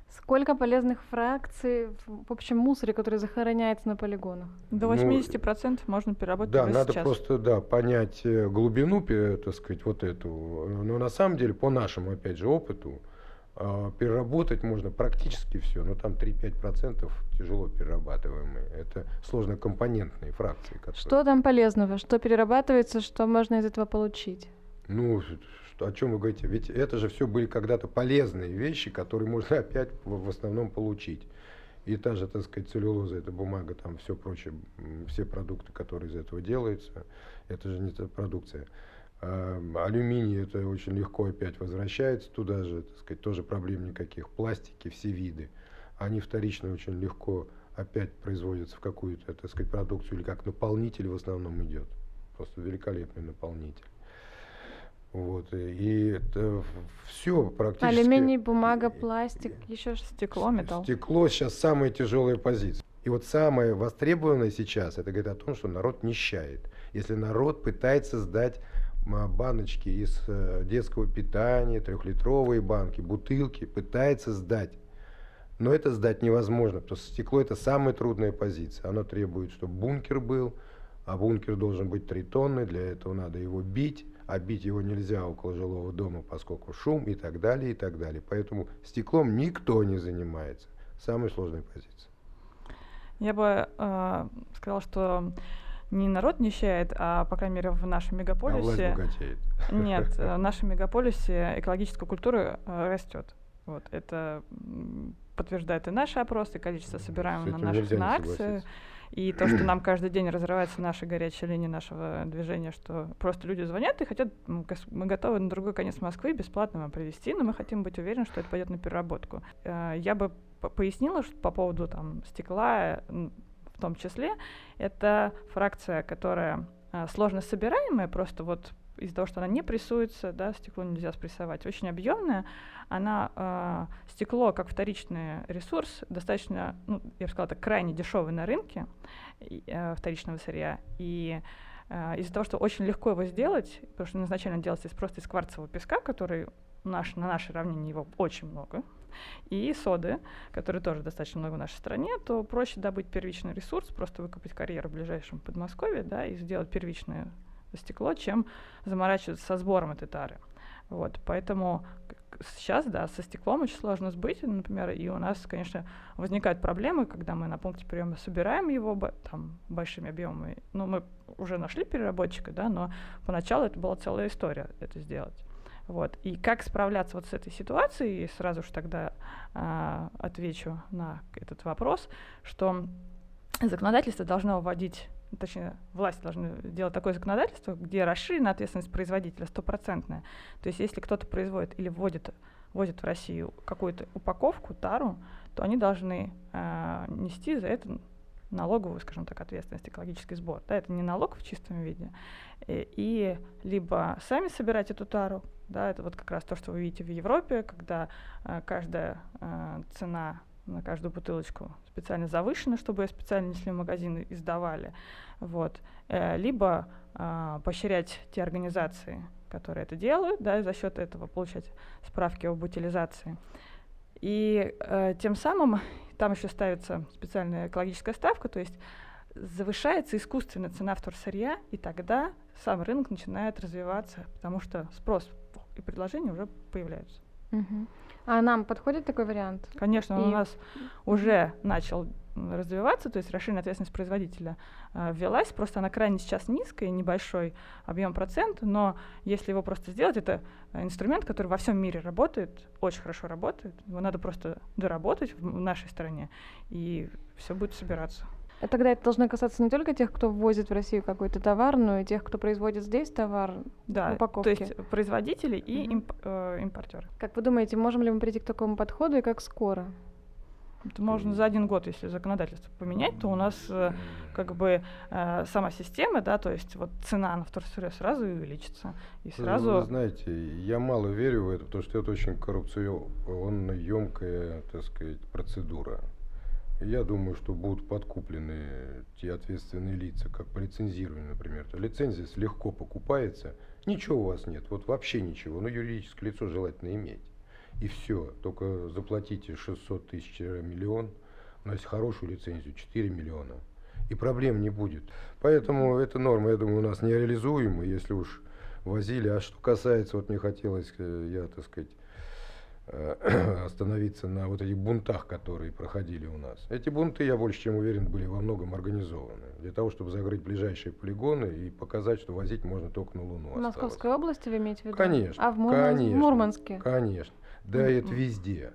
Сколько полезных фракций в общем мусоре, который захороняется на полигонах? До 80% ну, можно переработать Да, надо сейчас. просто да, понять э, глубину, так сказать, вот эту. Но на самом деле, по нашему, опять же, опыту, переработать можно практически все, но там 3-5% тяжело перерабатываемые. Это сложнокомпонентные фракции. Которые... Что там полезного? Что перерабатывается, что можно из этого получить? Ну, что, о чем вы говорите? Ведь это же все были когда-то полезные вещи, которые можно [laughs] опять в, основном получить. И та же, так сказать, целлюлоза, это бумага, там все прочее, все продукты, которые из этого делаются, это же не та продукция. А, алюминий, это очень легко опять возвращается туда же, так сказать, тоже проблем никаких. Пластики, все виды, они вторично очень легко опять производятся в какую-то, так сказать, продукцию, или как наполнитель в основном идет. Просто великолепный наполнитель. Вот, и это все практически... Алюминий, бумага, пластик, еще стекло, металл. Стекло сейчас самая тяжелая позиция. И вот самое востребованное сейчас, это говорит о том, что народ нищает. Если народ пытается сдать баночки из э, детского питания, трехлитровые банки, бутылки, пытается сдать. Но это сдать невозможно, потому что стекло это самая трудная позиция. Оно требует, чтобы бункер был, а бункер должен быть 3 тонны, для этого надо его бить, а бить его нельзя около жилого дома, поскольку шум и так далее, и так далее. Поэтому стеклом никто не занимается. Самая сложная позиция. Я бы э, сказала, что не народ нищает, а, по крайней мере, в нашем мегаполисе... А богатеет. Нет, [laughs] в нашем мегаполисе экологическая культура растет. Вот, это подтверждает и наши опросы, и количество собираемых на наших на акции. И то, что нам каждый день разрывается наша горячая линия нашего движения, что просто люди звонят и хотят, мы готовы на другой конец Москвы бесплатно вам привезти, но мы хотим быть уверены, что это пойдет на переработку. Э, я бы пояснила что по поводу там стекла, в том числе, это фракция, которая э, сложно собираемая, просто вот из-за того, что она не прессуется, да, стекло нельзя спрессовать, очень объемная, она э, стекло как вторичный ресурс достаточно, ну, я бы сказала, так крайне дешевый на рынке э, вторичного сырья. И э, из-за того, что очень легко его сделать, потому что изначально делается из, просто из кварцевого песка, который наш, на нашей равнине его очень много, и соды, которые тоже достаточно много в нашей стране, то проще добыть первичный ресурс, просто выкопать карьеру в ближайшем Подмосковье, да, и сделать первичное стекло, чем заморачиваться со сбором этой тары. Вот, поэтому сейчас, да, со стеклом очень сложно сбыть, например, и у нас, конечно, возникают проблемы, когда мы на пункте приема собираем его там большими объемами. Ну, мы уже нашли переработчика, да, но поначалу это была целая история это сделать. Вот. И как справляться вот с этой ситуацией, сразу же тогда э, отвечу на этот вопрос, что законодательство должно вводить точнее, власть должна делать такое законодательство, где расширена ответственность производителя стопроцентная. То есть если кто-то производит или вводит, вводит в Россию какую-то упаковку, тару, то они должны э, нести за это налоговую, скажем так, ответственность, экологический сбор. Да, это не налог в чистом виде. И, и либо сами собирать эту тару, да, это вот как раз то, что вы видите в Европе, когда э, каждая э, цена на каждую бутылочку специально завышена, чтобы ее специально несли в магазины и сдавали. Вот. Э, либо э, поощрять те организации, которые это делают, да, и за счет этого получать справки об утилизации. И э, тем самым там еще ставится специальная экологическая ставка, то есть завышается искусственно цена вторсырья, и тогда сам рынок начинает развиваться, потому что спрос и предложение уже появляются. Угу. А нам подходит такой вариант? Конечно, он и... у нас уже начал развиваться, то есть расширенная ответственность производителя э, ввелась, просто она крайне сейчас низкая, небольшой объем процента, но если его просто сделать, это инструмент, который во всем мире работает, очень хорошо работает, его надо просто доработать в нашей стране, и все будет собираться. А тогда это должно касаться не только тех, кто ввозит в Россию какой-то товар, но и тех, кто производит здесь товар да, в упаковке. То есть производители и имп, э, импортеры. Как вы думаете, можем ли мы прийти к такому подходу и как скоро? Это можно за один год, если законодательство поменять, то у нас э, как бы э, сама система, да, то есть вот цена на вторсырье сразу увеличится. И сразу... Вы, вы знаете, я мало верю в это, потому что это очень коррупционно емкая, так сказать, процедура. Я думаю, что будут подкуплены те ответственные лица, как по лицензированию, например. То лицензия легко покупается, ничего у вас нет, вот вообще ничего, но юридическое лицо желательно иметь. И все, только заплатите 600 тысяч миллион, у нас хорошую лицензию 4 миллиона, и проблем не будет. Поэтому эта норма, я думаю, у нас нереализуема, если уж возили. А что касается, вот мне хотелось, э, я, так сказать, Э, [clears throat] остановиться на вот этих бунтах, которые проходили у нас. Эти бунты, я больше чем уверен, были во многом организованы для того, чтобы закрыть ближайшие полигоны и показать, что возить можно только на Луну. В Московской области вы имеете в виду? Конечно. А в, Мурман... конечно, Мурманске? Конечно. Да, mm-hmm. это везде.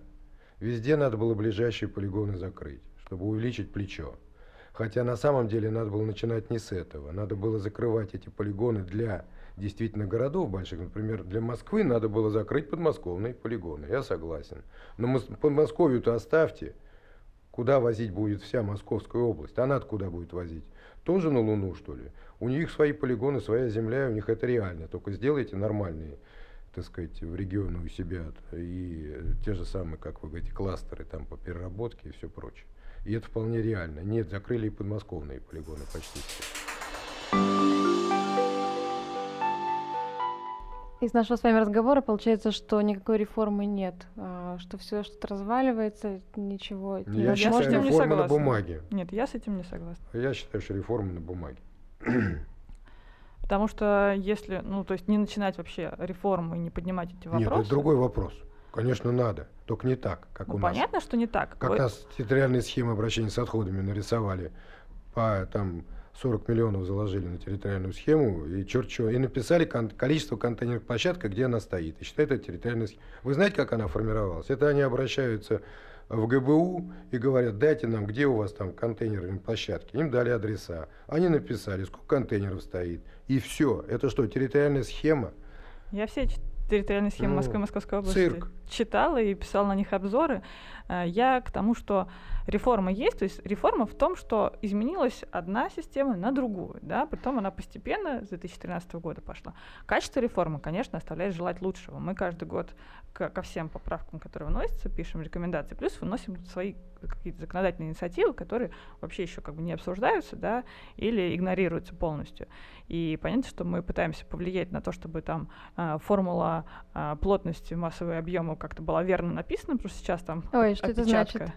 Везде надо было ближайшие полигоны закрыть, чтобы увеличить плечо. Хотя на самом деле надо было начинать не с этого. Надо было закрывать эти полигоны для действительно городов больших, например, для Москвы надо было закрыть подмосковные полигоны, я согласен. Но Подмосковью-то оставьте, куда возить будет вся Московская область, она куда будет возить? Тоже на Луну, что ли? У них свои полигоны, своя земля, у них это реально, только сделайте нормальные так сказать, в регионы у себя, и те же самые, как вы говорите, кластеры там по переработке и все прочее. И это вполне реально. Нет, закрыли и подмосковные полигоны почти все. Из нашего с вами разговора получается, что никакой реформы нет, а, что все что-то разваливается, ничего. Не я считаю, реформа не согласна. на бумаге. Нет, я с этим не согласна. Я считаю, что реформа на бумаге. [clears throat] Потому что если, ну, то есть не начинать вообще реформу и не поднимать эти вопросы. Нет, это другой вопрос. Конечно, надо. Только не так, как Ну, у нас. понятно, что не так. Как Вы- нас территориальные схемы обращения с отходами нарисовали. По там 40 миллионов заложили на территориальную схему и черт чего. И написали кон- количество контейнерных площадок, где она стоит. И считают это территориальная схема. Вы знаете, как она формировалась? Это они обращаются в ГБУ и говорят, дайте нам, где у вас там контейнерные площадки. Им дали адреса. Они написали, сколько контейнеров стоит. И все. Это что, территориальная схема? Я все территориальные схемы Ну, Москвы и Московской области цирк. читала и писала на них обзоры. Э, Я к тому, что реформа есть, то есть реформа в том, что изменилась одна система на другую, да, притом она постепенно с 2013 года пошла. Качество реформы, конечно, оставляет желать лучшего. Мы каждый год ко, ко всем поправкам, которые выносятся, пишем рекомендации, плюс выносим свои какие-то законодательные инициативы, которые вообще еще как бы не обсуждаются, да, или игнорируются полностью. И понятно, что мы пытаемся повлиять на то, чтобы там а, формула а, плотности массового объема как-то была верно написана, потому что сейчас там Ой, что это значит?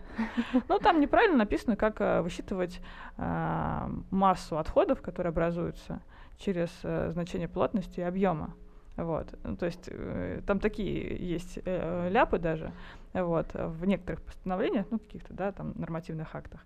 Ну, там неправильно написано, как а, высчитывать а, массу отходов, которые образуются через а, значение плотности и объема. Вот. Ну, то есть э, там такие есть э, ляпы даже вот, в некоторых постановлениях, ну, каких-то, да, там, нормативных актах.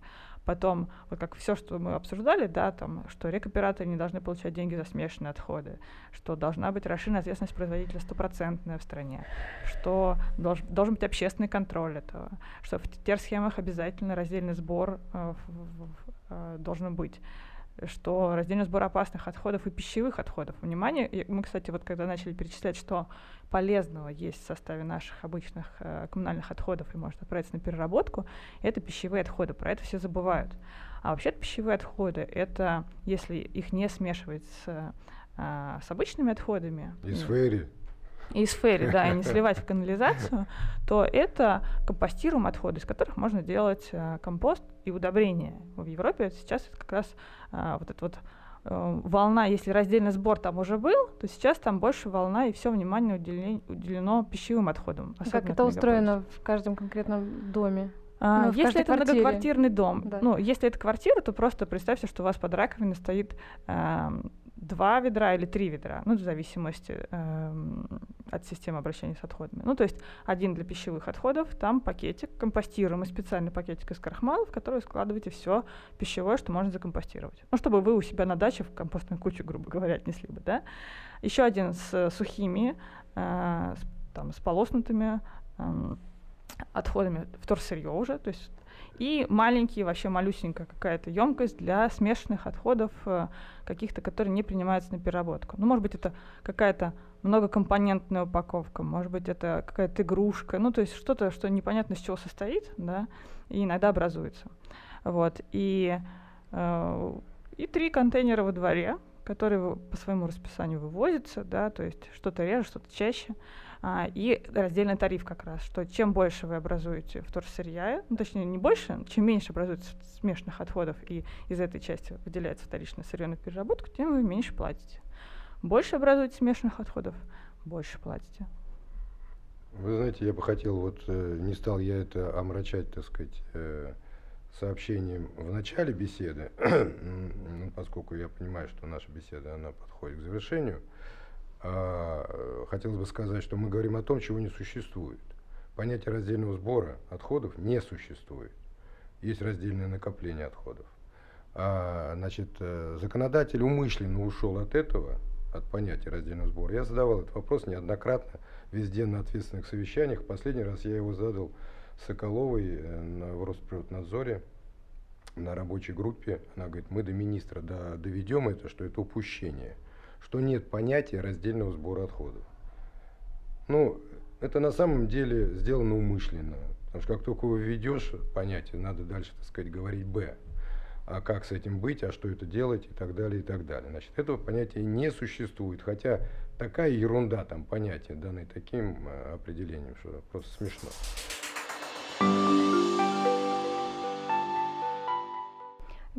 Потом, вот как все, что мы обсуждали, да, там, что рекоператоры не должны получать деньги за смешанные отходы, что должна быть расширенная ответственность производителя стопроцентная в стране, что долж- должен быть общественный контроль этого, что в терсхемах обязательно раздельный сбор э, в- в- э, должен быть что раздельный сбор опасных отходов и пищевых отходов. Внимание, мы, кстати, вот когда начали перечислять, что полезного есть в составе наших обычных э, коммунальных отходов и может отправиться на переработку, это пищевые отходы. Про это все забывают. А вообще пищевые отходы это, если их не смешивать с, э, с обычными отходами, И сфере. И сфере, да, и не [laughs] сливать в канализацию, то это компостируем отходы, из которых можно делать э, компост и удобрения. В Европе сейчас это как раз а, вот эта вот э, волна, если раздельный сбор там уже был, то сейчас там больше волна, и все внимание уделено, уделено пищевым отходам. Как особенно это устроено в каждом конкретном доме? А, Ну, если это квартире. многоквартирный дом, Да. ну, если это квартира, то просто представьте, что у вас под раковиной стоит эм, два ведра или три ведра, ну, в зависимости эм, от системы обращения с отходами. Ну, то есть один для пищевых отходов, там пакетик, компостируемый специальный пакетик из крахмала, в который складываете все пищевое, что можно закомпостировать. Ну, чтобы вы у себя на даче в компостную кучу, грубо говоря, отнесли бы, да. Еще один с э, сухими, э, с, там, с полоснутыми эм, отходами вторсырье уже, то есть и маленький, вообще малюсенькая какая-то емкость для смешанных отходов, э, каких-то, которые не принимаются на переработку. Ну, может быть, это какая-то многокомпонентная упаковка, может быть, это какая-то игрушка, ну, то есть что-то, что непонятно из чего состоит, да, и иногда образуется. Вот, и, э, и три контейнера во дворе, которые по своему расписанию вывозятся, да, то есть что-то реже, что-то чаще, а, и раздельный тариф как раз, что чем больше вы образуете вторсырья, ну, точнее, не больше, чем меньше образуется смешанных отходов, и из этой части выделяется вторичное сырье на переработку, тем вы меньше платите. Больше образуете смешанных отходов, больше платите. Вы знаете, я бы хотел, вот э, не стал я это омрачать, так сказать, э, сообщением в начале беседы, [clears throat] ну, поскольку я понимаю, что наша беседа, она подходит к завершению, э, хотелось бы сказать, что мы говорим о том, чего не существует. Понятие раздельного сбора отходов не существует. Есть раздельное накопление отходов. А, значит, э, законодатель умышленно ушел от этого, от понятия раздельного сбора. Я задавал этот вопрос неоднократно, везде на ответственных совещаниях. Последний раз я его задал Соколовой э, в Росприроднадзоре на рабочей группе. Она говорит, мы до министра до, доведем это, что это упущение, что нет понятия раздельного сбора отходов. Ну, это на самом деле сделано умышленно. Потому что как только введешь понятие, надо дальше, так сказать, говорить «Б». А как с этим быть, а что это делать и так далее, и так далее. Значит, этого понятия не существует. Хотя такая ерунда там понятия даны таким э, определением, что просто смешно.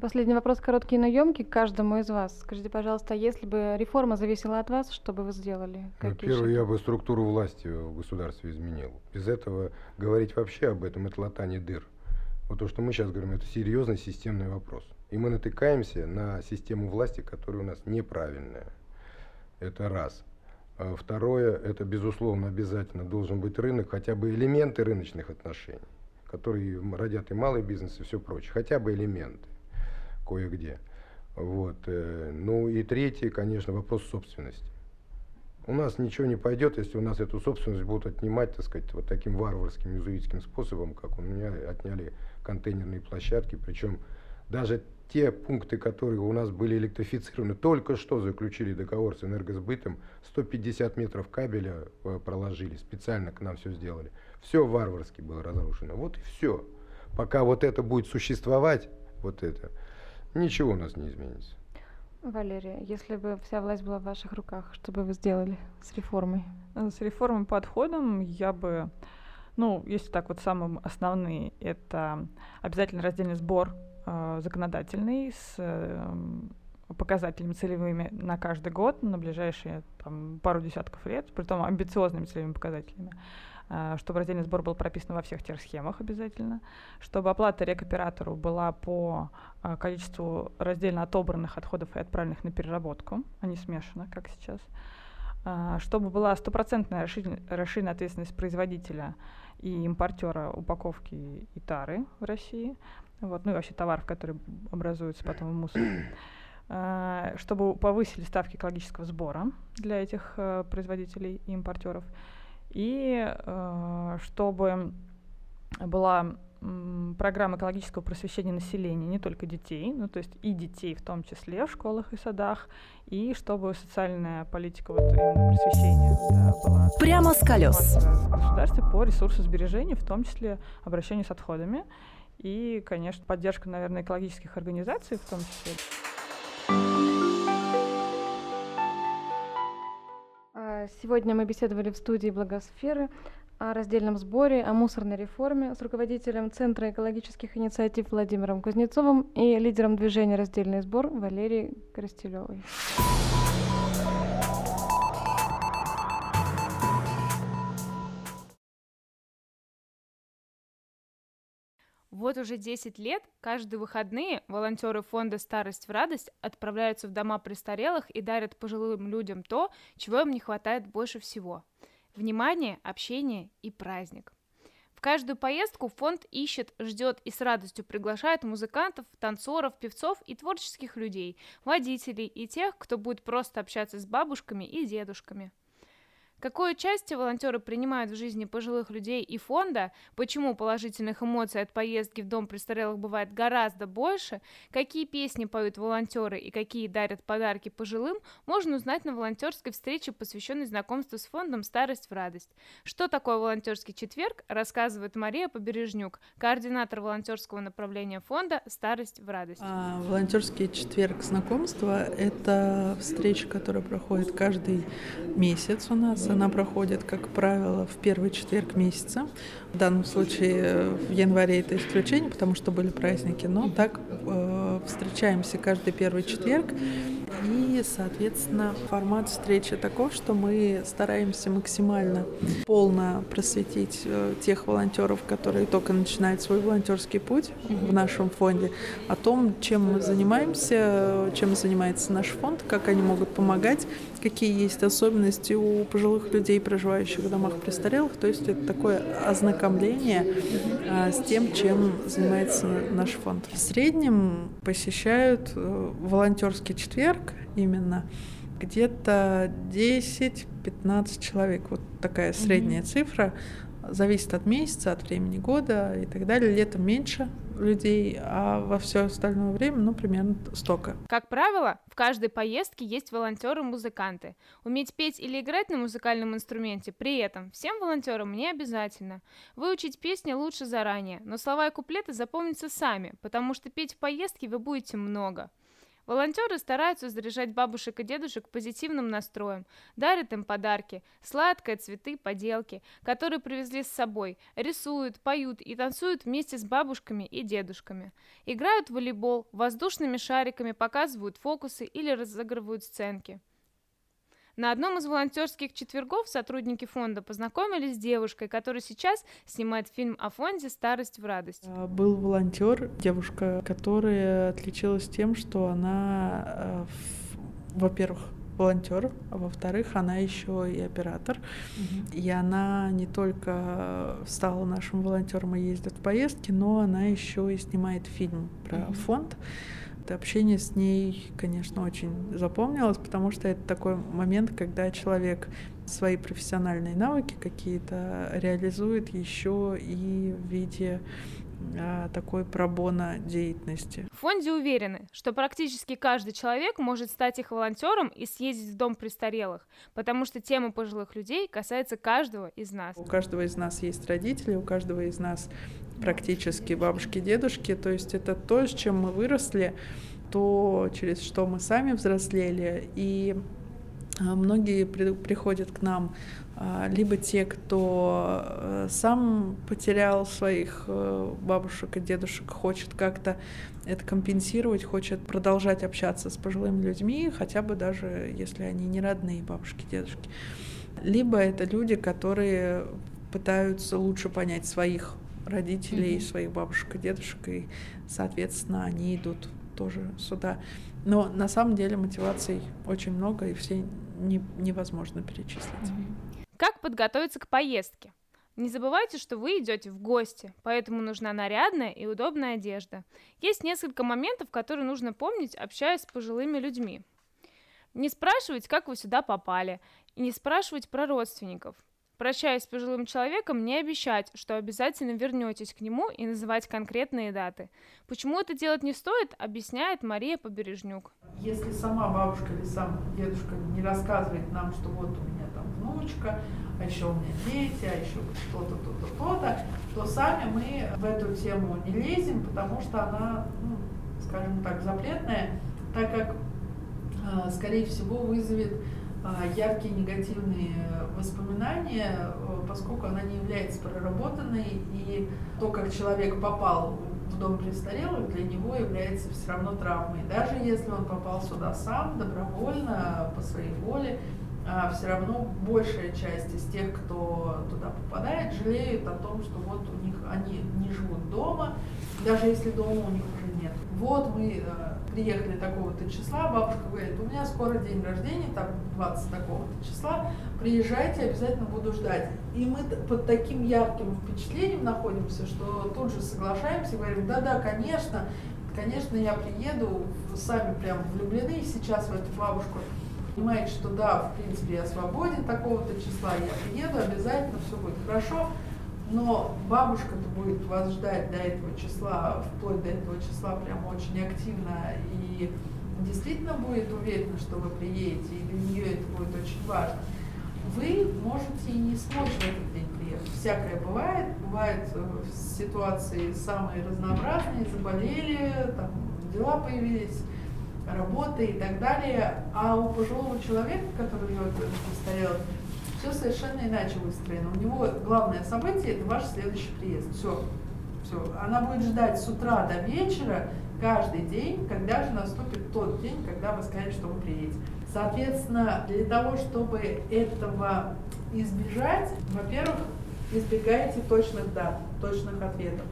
Последний вопрос короткий, но емкий к каждому из вас. Скажите, пожалуйста, если бы реформа зависела от вас, что бы вы сделали? Ну, первое, я бы структуру власти в государстве изменил. Без этого говорить вообще об этом, это латание дыр. Вот то, что мы сейчас говорим, это серьезный системный вопрос. И мы натыкаемся на систему власти, которая у нас неправильная. Это раз. А второе, это, безусловно, обязательно должен быть рынок, хотя бы элементы рыночных отношений, которые родят и малый бизнес, и все прочее, хотя бы элементы кое-где. Вот. Э, ну и третий, конечно, вопрос собственности. У нас ничего не пойдет, если у нас эту собственность будут отнимать, так сказать, вот таким варварским юзуитским способом, как у меня отняли контейнерные площадки, причем даже те пункты, которые у нас были электрифицированы, только что заключили договор с энергосбытом, 150 метров кабеля э, проложили, специально к нам все сделали. Все варварски было разрушено. Вот и все. Пока вот это будет существовать, вот это, ничего у нас не изменится. Валерия, если бы вся власть была в ваших руках, что бы вы сделали с реформой? Э, с реформой подходом я бы, ну, если так вот самым основные, это обязательно раздельный сбор э, законодательный с э, показателями целевыми на каждый год, на ближайшие там, пару десятков лет, при том амбициозными целевыми показателями. Э, чтобы раздельный сбор был прописан во всех тех схемах обязательно, чтобы оплата рекоператору была по э, количеству раздельно отобранных отходов и отправленных на переработку, а не смешано, как сейчас, э, чтобы была стопроцентная расширенная ответственность производителя и импортера упаковки и тары в России, вот, ну и вообще товаров, которые образуются потом в мусоре чтобы повысили ставки экологического сбора для этих производителей и импортеров, и э, чтобы была программа экологического просвещения населения, не только детей, ну то есть и детей в том числе в школах и садах, и чтобы социальная политика вот именно просвещения да, была прямо с колес в государстве по ресурсосбережению, в том числе обращению с отходами и, конечно, поддержка, наверное, экологических организаций в том числе. Сегодня мы беседовали в студии Благосферы о раздельном сборе, о мусорной реформе с руководителем Центра экологических инициатив Владимиром Кузнецовым и лидером движения «Раздельный сбор» Валерией Коростелевой. Вот уже 10 лет каждые выходные волонтеры фонда «Старость в радость» отправляются в дома престарелых и дарят пожилым людям то, чего им не хватает больше всего – внимание, общение и праздник. В каждую поездку фонд ищет, ждет и с радостью приглашает музыкантов, танцоров, певцов и творческих людей, водителей и тех, кто будет просто общаться с бабушками и дедушками – Какое участие волонтеры принимают в жизни пожилых людей и фонда, почему положительных эмоций от поездки в дом престарелых бывает гораздо больше, какие песни поют волонтеры и какие дарят подарки пожилым, можно узнать на волонтерской встрече, посвященной знакомству с фондом «Старость в радость». Что такое волонтерский четверг, рассказывает Мария Побережнюк, координатор волонтерского направления фонда «Старость в радость». А, волонтерский четверг знакомства – это встреча, которая проходит каждый месяц у нас она проходит, как правило, в первый четверг месяца. В данном случае в январе это исключение, потому что были праздники, но так э, встречаемся каждый первый четверг. И, соответственно, формат встречи таков, что мы стараемся максимально полно просветить э, тех волонтеров, которые только начинают свой волонтерский путь в нашем фонде, о том, чем мы занимаемся, чем занимается наш фонд, как они могут помогать, какие есть особенности у пожилых людей, проживающих в домах престарелых. То есть это такое ознакомление а, с тем, чем занимается наш фонд. В среднем посещают э, волонтерский четверг именно где-то 10-15 человек. Вот такая средняя mm-hmm. цифра. Зависит от месяца, от времени года и так далее. Летом меньше людей, а во все остальное время, ну, примерно столько. Как правило, в каждой поездке есть волонтеры-музыканты. Уметь петь или играть на музыкальном инструменте при этом всем волонтерам не обязательно. Выучить песни лучше заранее, но слова и куплеты запомнятся сами, потому что петь в поездке вы будете много. Волонтеры стараются заряжать бабушек и дедушек позитивным настроем, дарят им подарки, сладкое, цветы, поделки, которые привезли с собой, рисуют, поют и танцуют вместе с бабушками и дедушками. Играют в волейбол, воздушными шариками показывают фокусы или разыгрывают сценки. На одном из волонтерских четвергов сотрудники фонда познакомились с девушкой, которая сейчас снимает фильм о фонде «Старость в радость». А, был волонтер, девушка, которая отличилась тем, что она, э, во-первых, волонтер, а во-вторых, она еще и оператор. Mm-hmm. И она не только стала нашим волонтером и ездит в поездки, но она еще и снимает фильм про mm-hmm. фонд. Это общение с ней, конечно, очень запомнилось, потому что это такой момент, когда человек свои профессиональные навыки какие-то реализует еще и в виде такой пробона деятельности. В фонде уверены, что практически каждый человек может стать их волонтером и съездить в дом престарелых, потому что тема пожилых людей касается каждого из нас. У каждого из нас есть родители, у каждого из нас практически бабушки, дедушки, то есть это то, с чем мы выросли, то, через что мы сами взрослели, и а, многие при, приходят к нам а, либо те, кто э, сам потерял своих э, бабушек и дедушек, хочет как-то это компенсировать, хочет продолжать общаться с пожилыми людьми, хотя бы даже если они не родные бабушки, дедушки. Либо это люди, которые пытаются лучше понять своих родителей, mm-hmm. своих бабушек и дедушек, и, соответственно, они идут тоже сюда. Но на самом деле мотиваций очень много, и все не, невозможно перечислить. Как подготовиться к поездке? Не забывайте, что вы идете в гости, поэтому нужна нарядная и удобная одежда. Есть несколько моментов, которые нужно помнить, общаясь с пожилыми людьми. Не спрашивать, как вы сюда попали, и не спрашивать про родственников. Прощаясь с пожилым человеком, не обещать, что обязательно вернетесь к нему и называть конкретные даты. Почему это делать не стоит, объясняет Мария Побережнюк. Если сама бабушка или сам дедушка не рассказывает нам, что вот у меня там внучка, а еще у меня дети, а еще что-то, то-то, то-то, то сами мы в эту тему не лезем, потому что она, ну, скажем так, запретная, так как, э, скорее всего, вызовет яркие негативные воспоминания, э, поскольку она не является проработанной, и то, как человек попал в дом престарелых, для него является все равно травмой. Даже если он попал сюда сам, добровольно, по своей воле, а, все равно большая часть из тех, кто туда попадает, жалеют о том, что вот у них они не живут дома, даже если дома у них уже. Вот мы э, приехали такого-то числа, бабушка говорит, у меня скоро день рождения, там 20 такого-то числа, приезжайте, обязательно буду ждать. И мы под таким ярким впечатлением находимся, что тут же соглашаемся, говорим, да-да, конечно, конечно, я приеду, сами прям влюблены сейчас в эту бабушку, понимаете, что да, в принципе, я свободен такого-то числа, я приеду, обязательно все будет хорошо но бабушка-то будет вас ждать до этого числа, вплоть до этого числа прям очень активно и действительно будет уверена, что вы приедете, и для нее это будет очень важно. Вы можете и не смочь в этот день приехать. Всякое бывает. Бывают э, ситуации самые разнообразные, заболели, там дела появились, работа и так далее. А у пожилого человека, который живет в все совершенно иначе выстроено. У него главное событие – это ваш следующий приезд. Все. Все. Она будет ждать с утра до вечера каждый день, когда же наступит тот день, когда вы скажете, что вы приедете. Соответственно, для того, чтобы этого избежать, во-первых, избегайте точных дат, точных ответов.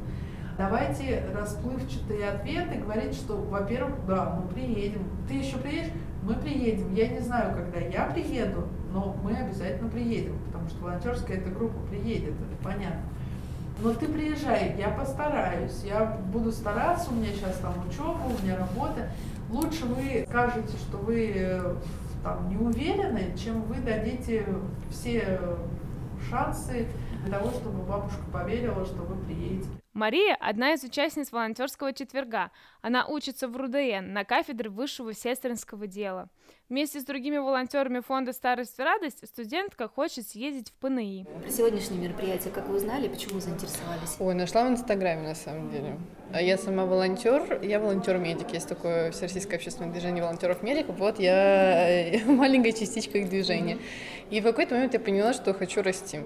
Давайте расплывчатые ответы говорить, что, во-первых, да, мы приедем. Ты еще приедешь? Мы приедем. Я не знаю, когда я приеду, но мы обязательно приедем, потому что волонтерская эта группа приедет, это понятно. Но ты приезжай, я постараюсь, я буду стараться, у меня сейчас там учеба, у меня работа. Лучше вы скажете, что вы э, там не уверены, чем вы дадите все шансы для того, чтобы бабушка поверила, что вы приедете. Мария – одна из участниц волонтерского четверга. Она учится в РУДН на кафедре высшего сестринского дела. Вместе с другими волонтерами фонда «Старость и радость» студентка хочет съездить в ПНИ. Про сегодняшнее мероприятие как вы узнали, почему заинтересовались? Ой, нашла в Инстаграме на самом деле. А я сама волонтер, я волонтер-медик. Есть такое всероссийское общественное движение волонтеров-медиков. Вот я [laughs] маленькая частичка их движения. И в какой-то момент я поняла, что хочу расти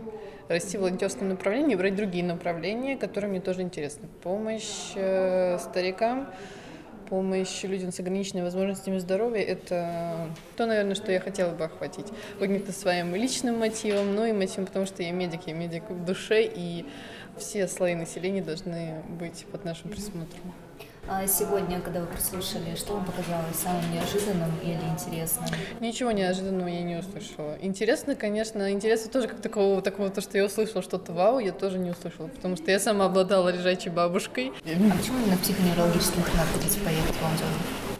расти в волонтерском направлении и брать другие направления, которые мне тоже интересны. Помощь э, старикам, помощь людям с ограниченными возможностями здоровья – это то, наверное, что я хотела бы охватить. Каким-то своим личным мотивом, но и мотивом, потому что я медик, я медик в душе, и все слои населения должны быть под нашим присмотром. А сегодня, когда вы прослушали, что вам показалось самым неожиданным или интересным? Ничего неожиданного я не услышала. Интересно, конечно, интересно тоже как такого, такого, то, что я услышала что-то вау, я тоже не услышала, потому что я сама обладала лежачей бабушкой. А почему именно в психоневрологический интернат хотите поехать волонтером?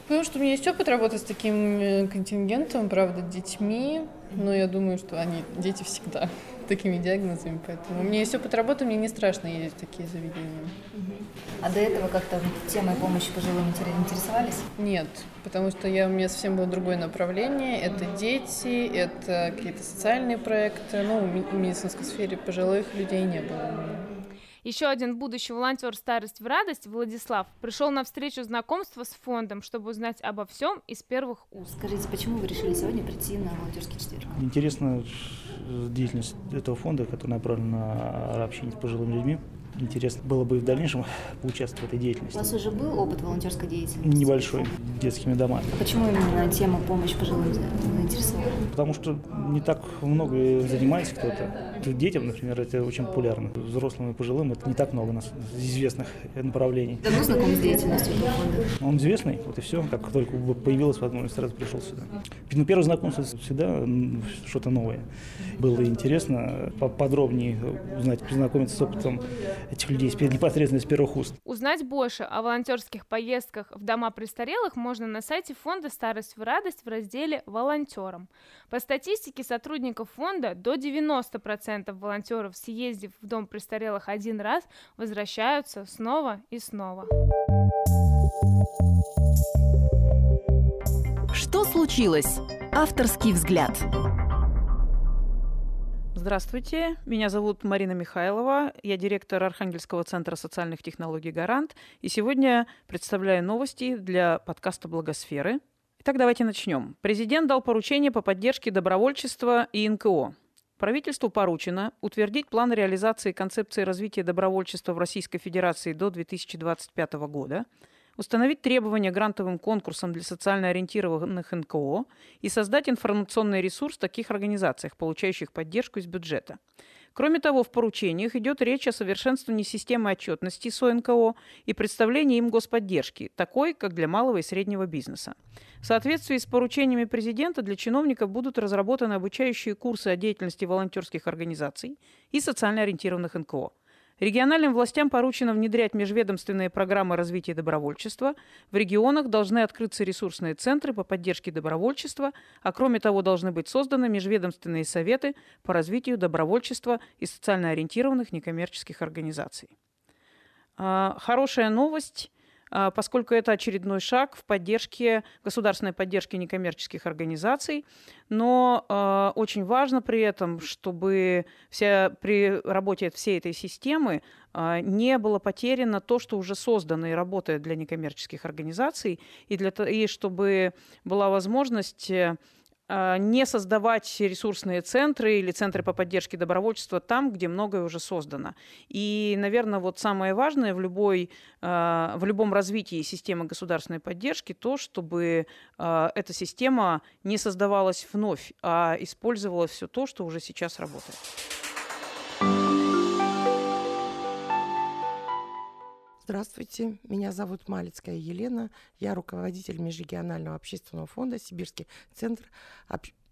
Потому что у меня есть опыт работы с таким э, контингентом, правда, детьми, но я думаю, что они, дети всегда такими диагнозами, поэтому меня есть опыт работы, мне не страшно ездить в такие заведения. А до этого как-то темой помощи пожилым интересовались? Нет, потому что я, у меня совсем было другое направление. Это дети, это какие-то социальные проекты. Ну, в медицинской сфере пожилых людей не было. Еще один будущий волонтер «Старость в радость» Владислав пришел на встречу знакомства с фондом, чтобы узнать обо всем из первых уст. Скажите, почему вы решили сегодня прийти на волонтерский четверг? Интересна деятельность этого фонда, который направлен на общение с пожилыми людьми интересно было бы и в дальнейшем поучаствовать в этой деятельности. У вас уже был опыт волонтерской деятельности? Небольшой, детскими домами. Почему именно тема помощи пожилым заинтересовала? Потому что не так много занимается кто-то. Детям, например, это очень популярно. Взрослым и пожилым это не так много нас известных направлений. Давно знаком с деятельностью фонда? Он известный, вот и все. Как только появилась возможность, сразу пришел сюда. Ну, первое знакомство всегда что-то новое. Было интересно подробнее узнать, познакомиться с опытом этих людей непосредственно с первых уст. Узнать больше о волонтерских поездках в дома престарелых можно на сайте фонда «Старость в радость» в разделе «Волонтерам». По статистике сотрудников фонда до 90% волонтеров, съездив в дом престарелых один раз, возвращаются снова и снова. Что случилось? Авторский взгляд. Здравствуйте, меня зовут Марина Михайлова, я директор Архангельского центра социальных технологий «Гарант», и сегодня представляю новости для подкаста «Благосферы». Итак, давайте начнем. Президент дал поручение по поддержке добровольчества и НКО. Правительству поручено утвердить план реализации концепции развития добровольчества в Российской Федерации до 2025 года – установить требования грантовым конкурсам для социально ориентированных НКО и создать информационный ресурс в таких организациях, получающих поддержку из бюджета. Кроме того, в поручениях идет речь о совершенствовании системы отчетности СОНКО и представлении им господдержки, такой, как для малого и среднего бизнеса. В соответствии с поручениями президента для чиновников будут разработаны обучающие курсы о деятельности волонтерских организаций и социально ориентированных НКО. Региональным властям поручено внедрять межведомственные программы развития добровольчества. В регионах должны открыться ресурсные центры по поддержке добровольчества, а кроме того должны быть созданы межведомственные советы по развитию добровольчества и социально ориентированных некоммерческих организаций. А, хорошая новость поскольку это очередной шаг в поддержке, государственной поддержке некоммерческих организаций. Но э, очень важно при этом, чтобы вся, при работе всей этой системы э, не было потеряно то, что уже создано и работает для некоммерческих организаций, и, для, и чтобы была возможность а, не создавать ресурсные центры или центры по поддержке добровольчества там, где многое уже создано. И, наверное, вот самое важное в, любой, а, в любом развитии системы государственной поддержки то, чтобы а, эта система не создавалась вновь, а использовалась все то, что уже сейчас работает. Здравствуйте, меня зовут Малицкая Елена, я руководитель Межрегионального общественного фонда «Сибирский центр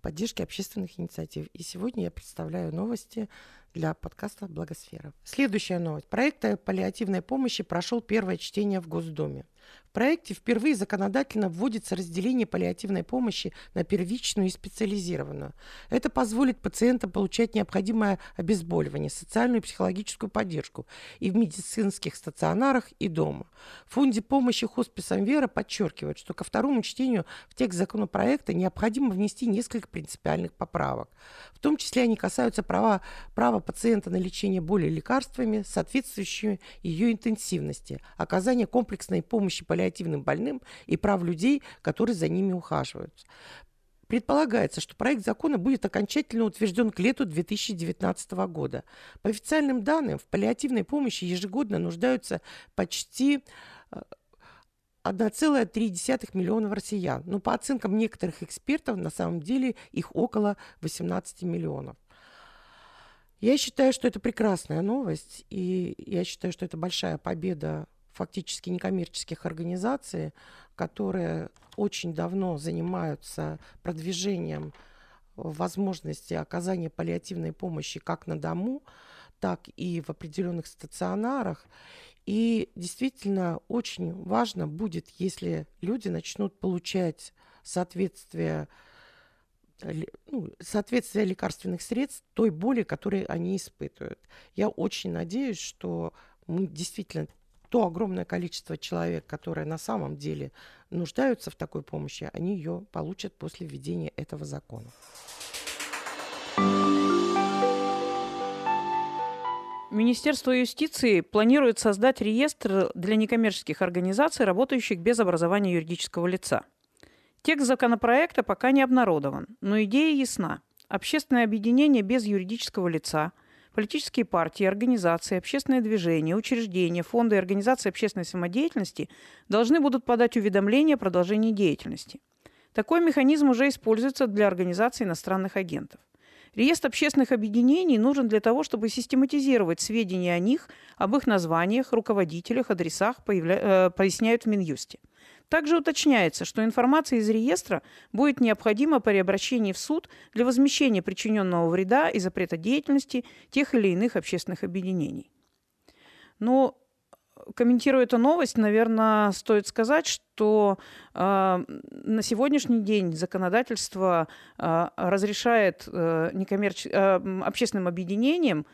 поддержки общественных инициатив». И сегодня я представляю новости для подкаста «Благосфера». Следующая новость. Проект паллиативной помощи прошел первое чтение в Госдуме. В проекте впервые законодательно вводится разделение паллиативной помощи на первичную и специализированную. Это позволит пациентам получать необходимое обезболивание, социальную и психологическую поддержку и в медицинских стационарах, и дома. В фонде помощи хосписам «Вера» подчеркивают, что ко второму чтению в текст законопроекта необходимо внести несколько принципиальных поправок. В том числе они касаются права, права пациента на лечение боли лекарствами, соответствующими ее интенсивности, оказания комплексной помощи паллиативным больным и прав людей, которые за ними ухаживают. Предполагается, что проект закона будет окончательно утвержден к лету 2019 года. По официальным данным, в паллиативной помощи ежегодно нуждаются почти 1,3 э, миллиона россиян. Но по оценкам некоторых экспертов, на самом деле их около 18 миллионов. Я считаю, что это прекрасная новость, и я считаю, что это большая победа фактически некоммерческих организаций, которые очень давно занимаются продвижением возможности оказания паллиативной помощи как на дому, так и в определенных стационарах. И действительно очень важно будет, если люди начнут получать соответствие, ну, соответствие лекарственных средств той боли, которую они испытывают. Я очень надеюсь, что мы действительно то огромное количество человек, которые на самом деле нуждаются в такой помощи, они ее получат после введения этого закона. Министерство юстиции планирует создать реестр для некоммерческих организаций, работающих без образования юридического лица. Текст законопроекта пока не обнародован, но идея ясна. Общественное объединение без юридического лица, политические партии, организации, общественные движения, учреждения, фонды и организации общественной самодеятельности должны будут подать уведомление о продолжении деятельности. Такой механизм уже используется для организации иностранных агентов. Реестр общественных объединений нужен для того, чтобы систематизировать сведения о них, об их названиях, руководителях, адресах, появля... э, поясняют в Минюсте. Также уточняется, что информация из реестра будет необходима при обращении в суд для возмещения причиненного вреда и запрета деятельности тех или иных общественных объединений. Но комментируя эту новость, наверное, стоит сказать, что э, на сегодняшний день законодательство э, разрешает э, некоммерч... э, общественным объединениям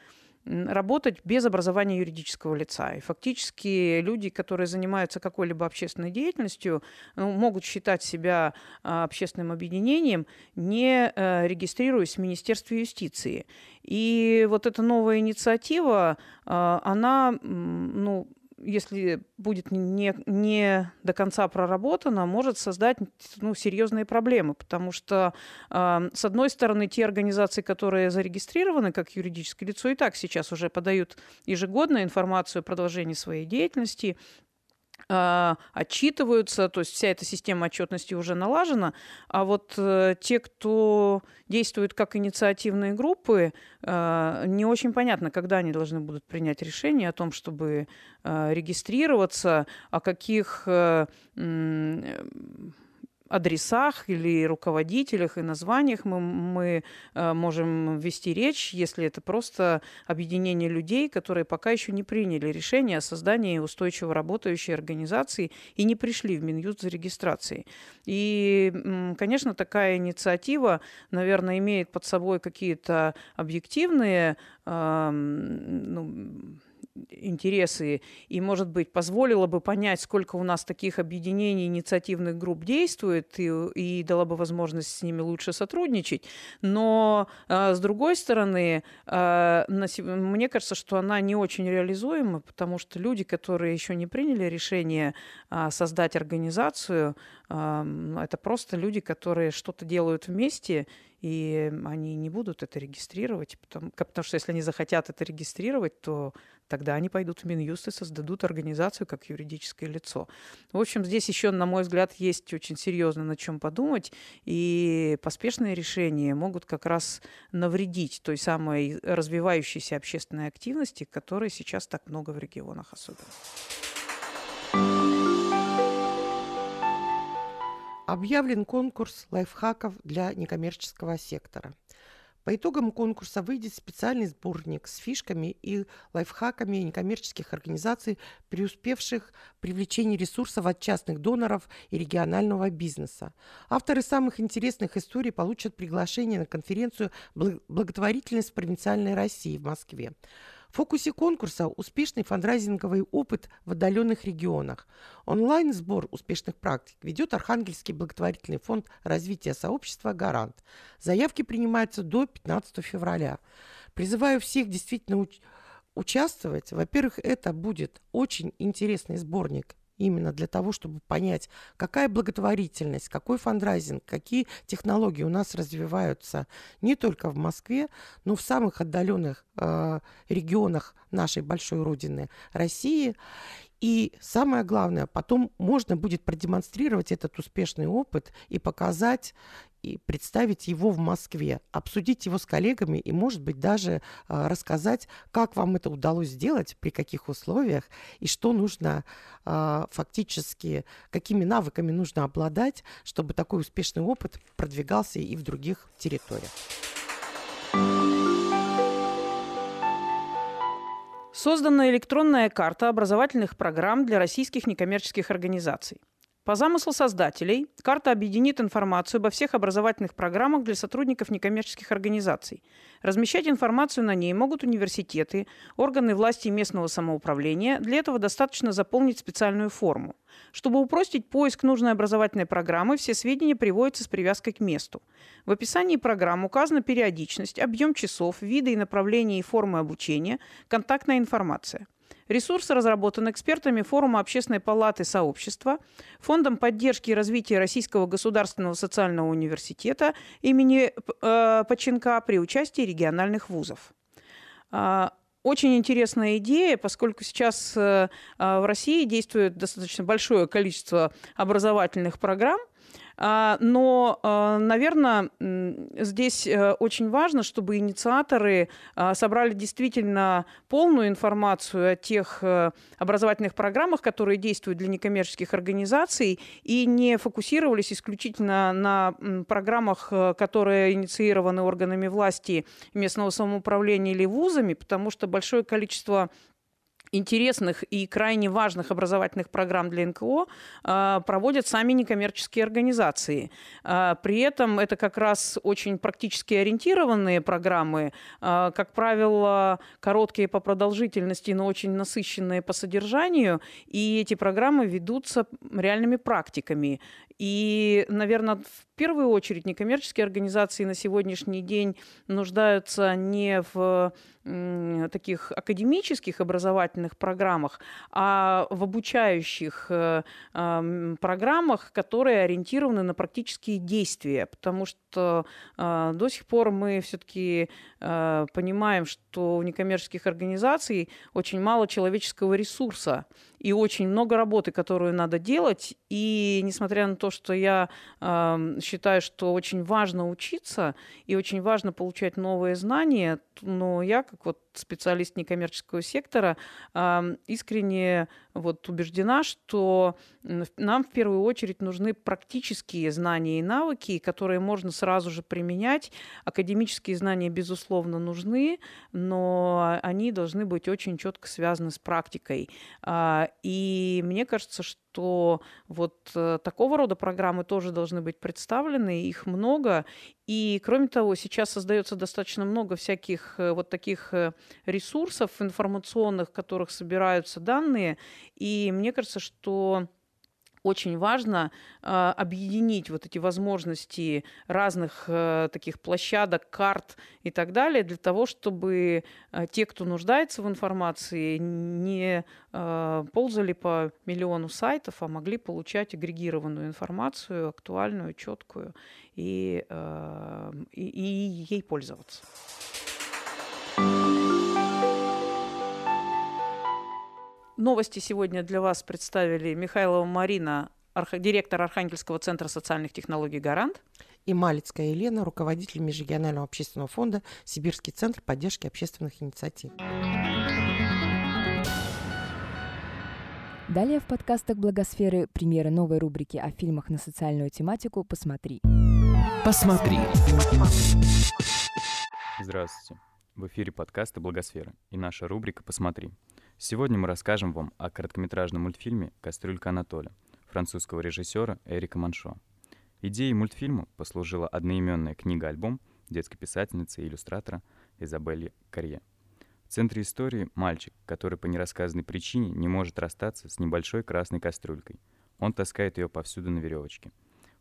работать без образования юридического лица. И фактически люди, которые занимаются какой-либо общественной деятельностью, ну, могут считать себя общественным объединением, не э, регистрируясь в Министерстве юстиции. И вот эта новая инициатива, она ну, если будет не, не до конца проработана, может создать ну, серьезные проблемы, потому что, э, с одной стороны, те организации, которые зарегистрированы как юридическое лицо, и так сейчас уже подают ежегодно информацию о продолжении своей деятельности, отчитываются, то есть вся эта система отчетности уже налажена, а вот э, те, кто действует как инициативные группы, э, не очень понятно, когда они должны будут принять решение о том, чтобы э, регистрироваться, о каких э, адресах или руководителях и названиях мы, мы э, можем вести речь, если это просто объединение людей, которые пока еще не приняли решение о создании устойчиво работающей организации и не пришли в Минюст за регистрацией. И, конечно, такая инициатива, наверное, имеет под собой какие-то объективные э, ну, интересы и, может быть, позволило бы понять, сколько у нас таких объединений, инициативных групп действует и, и дала бы возможность с ними лучше сотрудничать. Но, э, с другой стороны, на, мне кажется, что она не очень реализуема, потому что люди, которые еще не приняли решение э, создать организацию, это просто люди, которые что-то делают вместе, и они не будут это регистрировать, потому, потому что если они захотят это регистрировать, то тогда они пойдут в Минюст и создадут организацию как юридическое лицо. В общем, здесь еще, на мой взгляд, есть очень серьезно над чем подумать, и поспешные решения могут как раз навредить той самой развивающейся общественной активности, которой сейчас так много в регионах особенно. Объявлен конкурс лайфхаков для некоммерческого сектора. По итогам конкурса выйдет специальный сборник с фишками и лайфхаками некоммерческих организаций, преуспевших в привлечении ресурсов от частных доноров и регионального бизнеса. Авторы самых интересных историй получат приглашение на конференцию «Благотворительность в провинциальной России» в Москве. В фокусе конкурса успешный фандрайзинговый опыт в отдаленных регионах. Онлайн-сбор успешных практик ведет Архангельский благотворительный фонд развития сообщества «Гарант». Заявки принимаются до 15 февраля. Призываю всех действительно уч- участвовать. Во-первых, это будет очень интересный сборник именно для того, чтобы понять, какая благотворительность, какой фандрайзинг, какие технологии у нас развиваются не только в Москве, но в самых отдаленных э, регионах нашей большой родины России. И самое главное, потом можно будет продемонстрировать этот успешный опыт и показать и представить его в Москве, обсудить его с коллегами и, может быть, даже а, рассказать, как вам это удалось сделать, при каких условиях и что нужно а, фактически, какими навыками нужно обладать, чтобы такой успешный опыт продвигался и в других территориях. Создана электронная карта образовательных программ для российских некоммерческих организаций. По замыслу создателей, карта объединит информацию обо всех образовательных программах для сотрудников некоммерческих организаций. Размещать информацию на ней могут университеты, органы власти и местного самоуправления. Для этого достаточно заполнить специальную форму. Чтобы упростить поиск нужной образовательной программы, все сведения приводятся с привязкой к месту. В описании программ указана периодичность, объем часов, виды и направления и формы обучения, контактная информация. Ресурс разработан экспертами Форума Общественной палаты сообщества, Фондом поддержки и развития Российского государственного социального университета имени э, при участии региональных вузов. А, очень интересная идея, поскольку сейчас э, в России действует достаточно большое количество образовательных программ – но, а, наверное, здесь э, очень важно, чтобы инициаторы а, собрали действительно полную информацию о тех э, образовательных программах, которые действуют для некоммерческих организаций, и не фокусировались исключительно на программах, э, которые инициированы органами власти местного самоуправления или вузами, потому что большое количество интересных и крайне важных образовательных программ для НКО а, проводят сами некоммерческие организации. А, при этом это как раз очень практически ориентированные программы, а, как правило, короткие по продолжительности, но очень насыщенные по содержанию, и эти программы ведутся реальными практиками. И, наверное, в первую очередь некоммерческие организации на сегодняшний день нуждаются не в таких академических образовательных программах, а в обучающих э, программах, которые ориентированы на практические действия, потому что э, до сих пор мы все-таки э, понимаем, что у некоммерческих организаций очень мало человеческого ресурса и очень много работы, которую надо делать. И несмотря на то, что я считаю, что очень важно учиться и очень важно получать новые знания, но я, как вот специалист некоммерческого сектора, искренне вот убеждена, что нам в первую очередь нужны практические знания и навыки, которые можно сразу же применять. Академические знания, безусловно, нужны, но они должны быть очень четко связаны с практикой. А, и мне кажется, что что вот э, такого рода программы тоже должны быть представлены, их много. И, кроме того, сейчас создается достаточно много всяких э, вот таких э, ресурсов информационных, в которых собираются данные. И мне кажется, что очень важно э, объединить вот эти возможности разных э, таких площадок, карт и так далее, для того, чтобы э, те, кто нуждается в информации, не э, ползали по миллиону сайтов, а могли получать агрегированную информацию, актуальную, четкую, и, и, и ей пользоваться. Новости сегодня для вас представили Михайлова Марина, арх... директор Архангельского центра социальных технологий «Гарант». И Малицкая Елена, руководитель Межрегионального общественного фонда «Сибирский центр поддержки общественных инициатив». Далее в подкастах «Благосферы» премьера новой рубрики о фильмах на социальную тематику «Посмотри». Посмотри. Здравствуйте. В эфире подкаста «Благосфера» и наша рубрика «Посмотри». Сегодня мы расскажем вам о короткометражном мультфильме «Кастрюлька Анатоля» французского режиссера Эрика Маншо. Идеей мультфильма послужила одноименная книга-альбом детской писательницы и иллюстратора Изабелли Карье. В центре истории мальчик, который по нерассказанной причине не может расстаться с небольшой красной кастрюлькой. Он таскает ее повсюду на веревочке.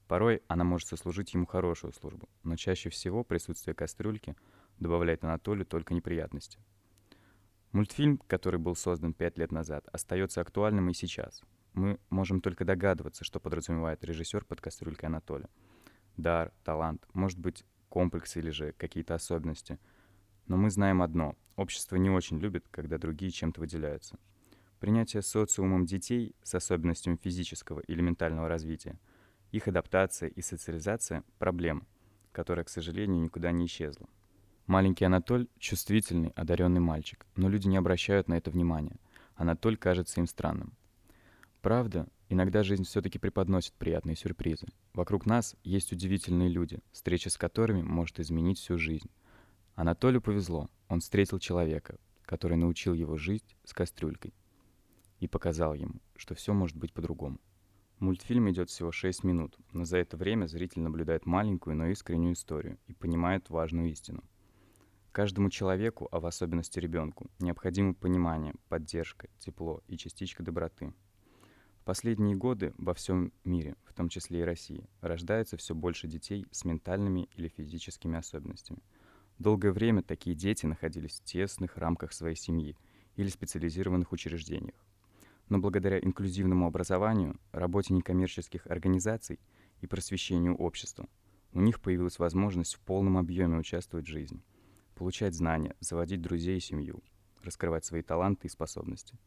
Порой она может сослужить ему хорошую службу, но чаще всего присутствие кастрюльки добавляет Анатолию только неприятности – Мультфильм, который был создан пять лет назад, остается актуальным и сейчас. Мы можем только догадываться, что подразумевает режиссер под кастрюлькой Анатолия. Дар, талант, может быть, комплексы или же какие-то особенности. Но мы знаем одно — общество не очень любит, когда другие чем-то выделяются. Принятие социумом детей с особенностями физического или ментального развития, их адаптация и социализация — проблема — которая, к сожалению, никуда не исчезла. Маленький Анатоль – чувствительный, одаренный мальчик, но люди не обращают на это внимания. Анатоль кажется им странным. Правда, иногда жизнь все-таки преподносит приятные сюрпризы. Вокруг нас есть удивительные люди, встреча с которыми может изменить всю жизнь. Анатолию повезло, он встретил человека, который научил его жить с кастрюлькой и показал ему, что все может быть по-другому. Мультфильм идет всего 6 минут, но за это время зритель наблюдает маленькую, но искреннюю историю и понимает важную истину. Каждому человеку, а в особенности ребенку, необходимо понимание, поддержка, тепло и частичка доброты. В последние годы во всем мире, в том числе и России, рождается все больше детей с ментальными или физическими особенностями. Долгое время такие дети находились в тесных рамках своей семьи или специализированных учреждениях но благодаря инклюзивному образованию, работе некоммерческих организаций и просвещению общества у них появилась возможность в полном объеме участвовать в жизни, получать знания, заводить друзей и семью, раскрывать свои таланты и способности.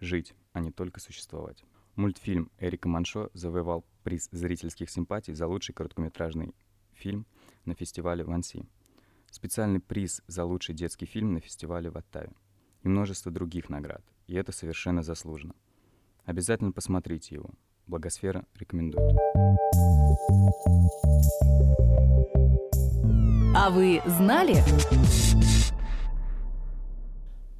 Жить, а не только существовать. Мультфильм Эрика Маншо завоевал приз зрительских симпатий за лучший короткометражный фильм на фестивале в Анси. Специальный приз за лучший детский фильм на фестивале в Оттаве и множество других наград, и это совершенно заслуженно. Обязательно посмотрите его. Благосфера рекомендует. А вы знали?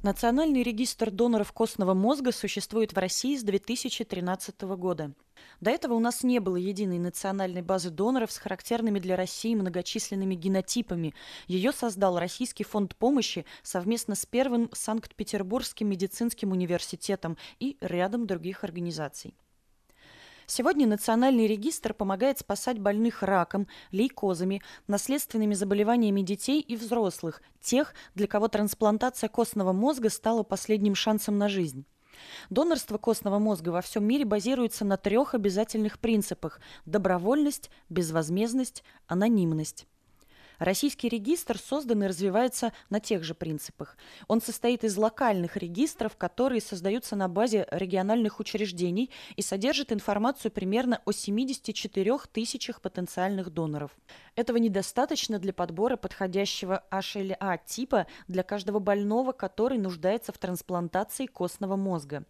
Национальный регистр доноров костного мозга существует в России с 2013 года. До этого у нас не было единой национальной базы доноров с характерными для России многочисленными генотипами. Ее создал Российский фонд помощи совместно с Первым Санкт-Петербургским медицинским университетом и рядом других организаций. Сегодня Национальный регистр помогает спасать больных раком, лейкозами, наследственными заболеваниями детей и взрослых, тех, для кого трансплантация костного мозга стала последним шансом на жизнь. Донорство костного мозга во всем мире базируется на трех обязательных принципах – добровольность, безвозмездность, анонимность. Российский регистр создан и развивается на тех же принципах. Он состоит из локальных регистров, которые создаются на базе региональных учреждений и содержит информацию примерно о 74 тысячах потенциальных доноров. Этого недостаточно для подбора подходящего HLA типа для каждого больного, который нуждается в трансплантации костного мозга.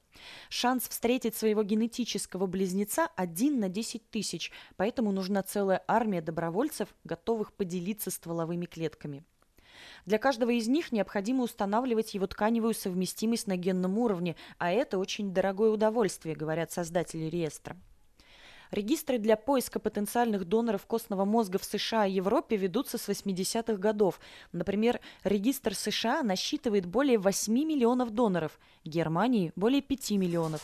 Шанс встретить своего генетического близнеца один на 10 тысяч, поэтому нужна целая армия добровольцев, готовых поделиться стволовыми клетками. Для каждого из них необходимо устанавливать его тканевую совместимость на генном уровне, а это очень дорогое удовольствие, говорят создатели реестра. Регистры для поиска потенциальных доноров костного мозга в США и Европе ведутся с 80-х годов. Например, регистр США насчитывает более 8 миллионов доноров, Германии – более 5 миллионов.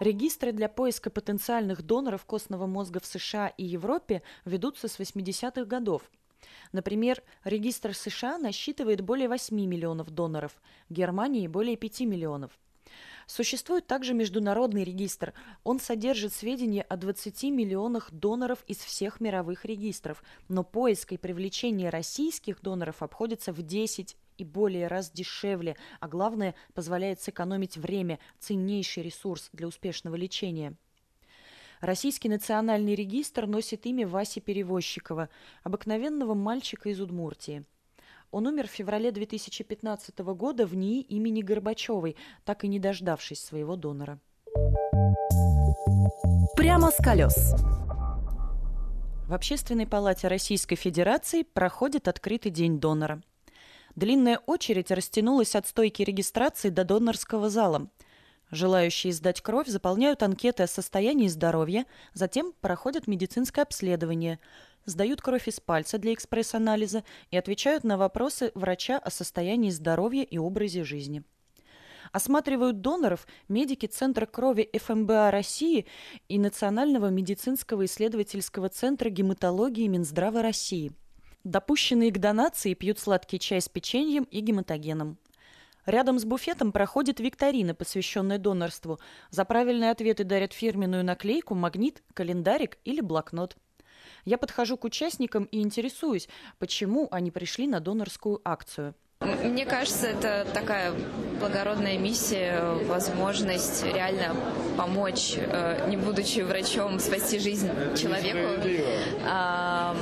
Регистры для поиска потенциальных доноров костного мозга в США и Европе ведутся с 80-х годов. Например, регистр США насчитывает более 8 миллионов доноров, Германии – более 5 миллионов. Существует также международный регистр. Он содержит сведения о 20 миллионах доноров из всех мировых регистров, но поиск и привлечение российских доноров обходится в 10 и более раз дешевле, а главное, позволяет сэкономить время, ценнейший ресурс для успешного лечения. Российский национальный регистр носит имя Васи Перевозчикова, обыкновенного мальчика из Удмуртии. Он умер в феврале 2015 года в НИИ имени Горбачевой, так и не дождавшись своего донора. Прямо с колес. В Общественной палате Российской Федерации проходит открытый день донора. Длинная очередь растянулась от стойки регистрации до донорского зала. Желающие сдать кровь заполняют анкеты о состоянии здоровья, затем проходят медицинское обследование – сдают кровь из пальца для экспресс-анализа и отвечают на вопросы врача о состоянии здоровья и образе жизни. Осматривают доноров медики Центра крови ФМБА России и Национального медицинского исследовательского центра гематологии Минздрава России. Допущенные к донации пьют сладкий чай с печеньем и гематогеном. Рядом с буфетом проходит викторина, посвященная донорству. За правильные ответы дарят фирменную наклейку, магнит, календарик или блокнот. Я подхожу к участникам и интересуюсь, почему они пришли на донорскую акцию. Мне кажется, это такая благородная миссия, возможность реально помочь, э, не будучи врачом, спасти жизнь человеку. А,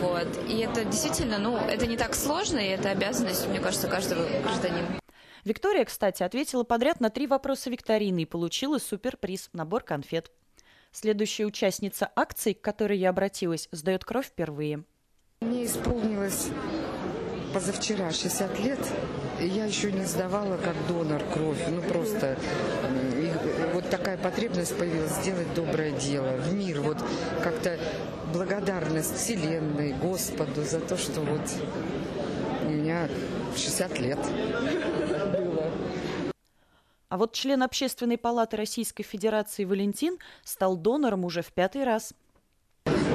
вот. И это действительно, ну, это не так сложно, и это обязанность, мне кажется, каждого гражданина. Виктория, кстати, ответила подряд на три вопроса викторины и получила суперприз – набор конфет. Следующая участница акции, к которой я обратилась, сдает кровь впервые. Мне исполнилось позавчера 60 лет, я еще не сдавала как донор кровь. Ну просто вот такая потребность появилась сделать доброе дело в мир. Вот как-то благодарность Вселенной, Господу за то, что вот у меня 60 лет было. А вот член Общественной палаты Российской Федерации Валентин стал донором уже в пятый раз.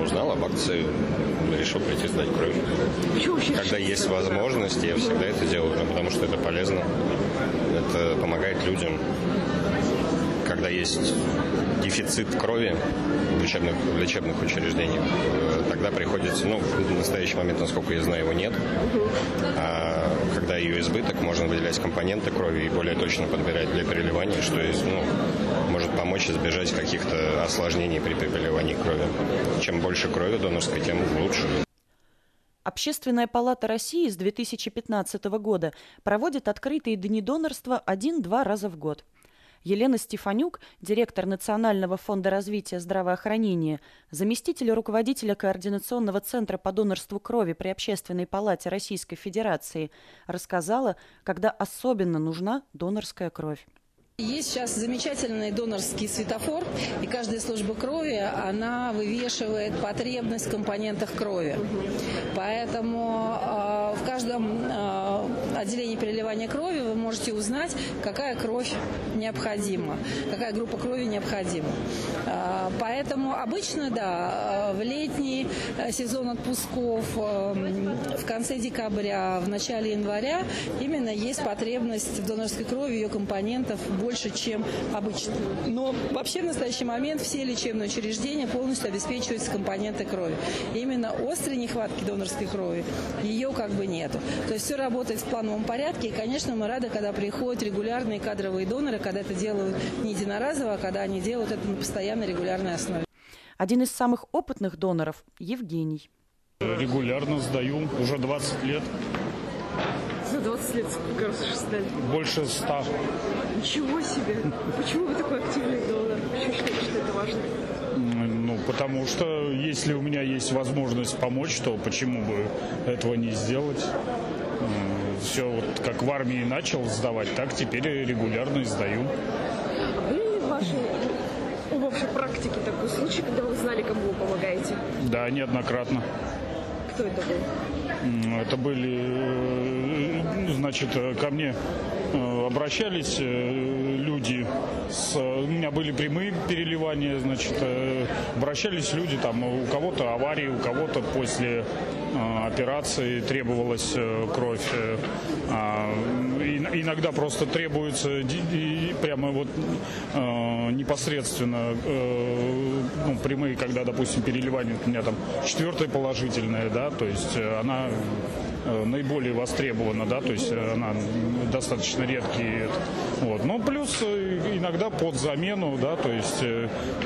Узнал об акции, решил прийти сдать кровь. Когда есть возможность, я всегда это делаю, потому что это полезно. Это помогает людям. Когда есть дефицит крови в лечебных, в лечебных учреждениях, э, тогда приходится, ну, в настоящий момент, насколько я знаю, его нет. А когда ее избыток, можно выделять компоненты крови и более точно подбирать для переливания, что есть, ну, может помочь избежать каких-то осложнений при переливании крови. Чем больше крови донорской, тем лучше. Общественная палата России с 2015 года проводит открытые дни донорства один-два раза в год. Елена Стефанюк, директор Национального фонда развития здравоохранения, заместитель руководителя Координационного центра по донорству крови при Общественной палате Российской Федерации, рассказала, когда особенно нужна донорская кровь. Есть сейчас замечательный донорский светофор, и каждая служба крови, она вывешивает потребность в компонентах крови. Поэтому э, в каждом э, отделении переливания крови вы можете узнать, какая кровь необходима, какая группа крови необходима. Э, поэтому обычно, да, в летний сезон отпусков, э, в конце декабря, в начале января именно есть потребность в донорской крови, ее компонентов больше, чем обычно. Но вообще в настоящий момент все лечебные учреждения полностью обеспечиваются компоненты крови. Именно острой нехватки донорской крови ее как бы нету. То есть все работает в плановом порядке. И, конечно, мы рады, когда приходят регулярные кадровые доноры, когда это делают не единоразово, а когда они делают это на постоянной регулярной основе. Один из самых опытных доноров – Евгений. Регулярно сдаю, уже 20 лет. За 20 лет сколько раз уже сдали? Больше 100. Ничего себе! Почему вы такой активный донор? Почему считаете, что это важно? Ну, потому что если у меня есть возможность помочь, то почему бы этого не сделать? Все вот как в армии начал сдавать, так теперь регулярно сдаю. А были ли в вашей, практике такой случай, когда вы знали, кому вы помогаете? Да, неоднократно. Кто это был? Это были, значит, ко мне обращались люди, с, у меня были прямые переливания, значит, обращались люди, там, у кого-то аварии, у кого-то после операции требовалась кровь. Иногда просто требуется прямо вот непосредственно ну, прямые, когда, допустим, переливание у меня там четвертое положительное, да, то есть она наиболее востребована, да, то есть она достаточно редкий. Вот. Но плюс иногда под замену, да, то есть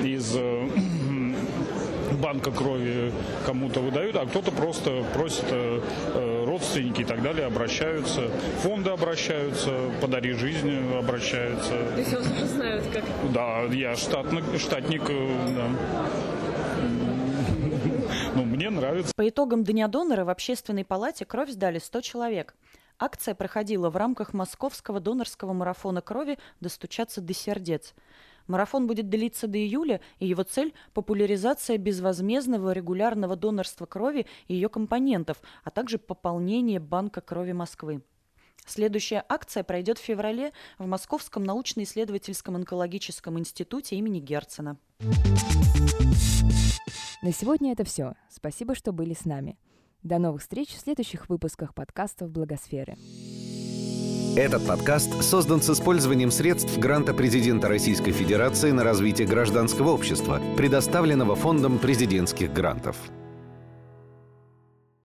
из [clears throat] банка крови кому-то выдают, а кто-то просто просит родственники и так далее обращаются, фонды обращаются, подари жизнь обращаются. То есть вас уже знают как? Да, я штатник, штатник, да. Ну, мне нравится. По итогам Дня донора в Общественной палате кровь сдали 100 человек. Акция проходила в рамках московского донорского марафона крови «Достучаться до сердец». Марафон будет длиться до июля, и его цель – популяризация безвозмездного регулярного донорства крови и ее компонентов, а также пополнение банка крови Москвы. Следующая акция пройдет в феврале в Московском научно-исследовательском онкологическом институте имени Герцена. На сегодня это все. Спасибо, что были с нами. До новых встреч в следующих выпусках подкастов «Благосферы». Этот подкаст создан с использованием средств гранта президента Российской Федерации на развитие гражданского общества, предоставленного Фондом президентских грантов.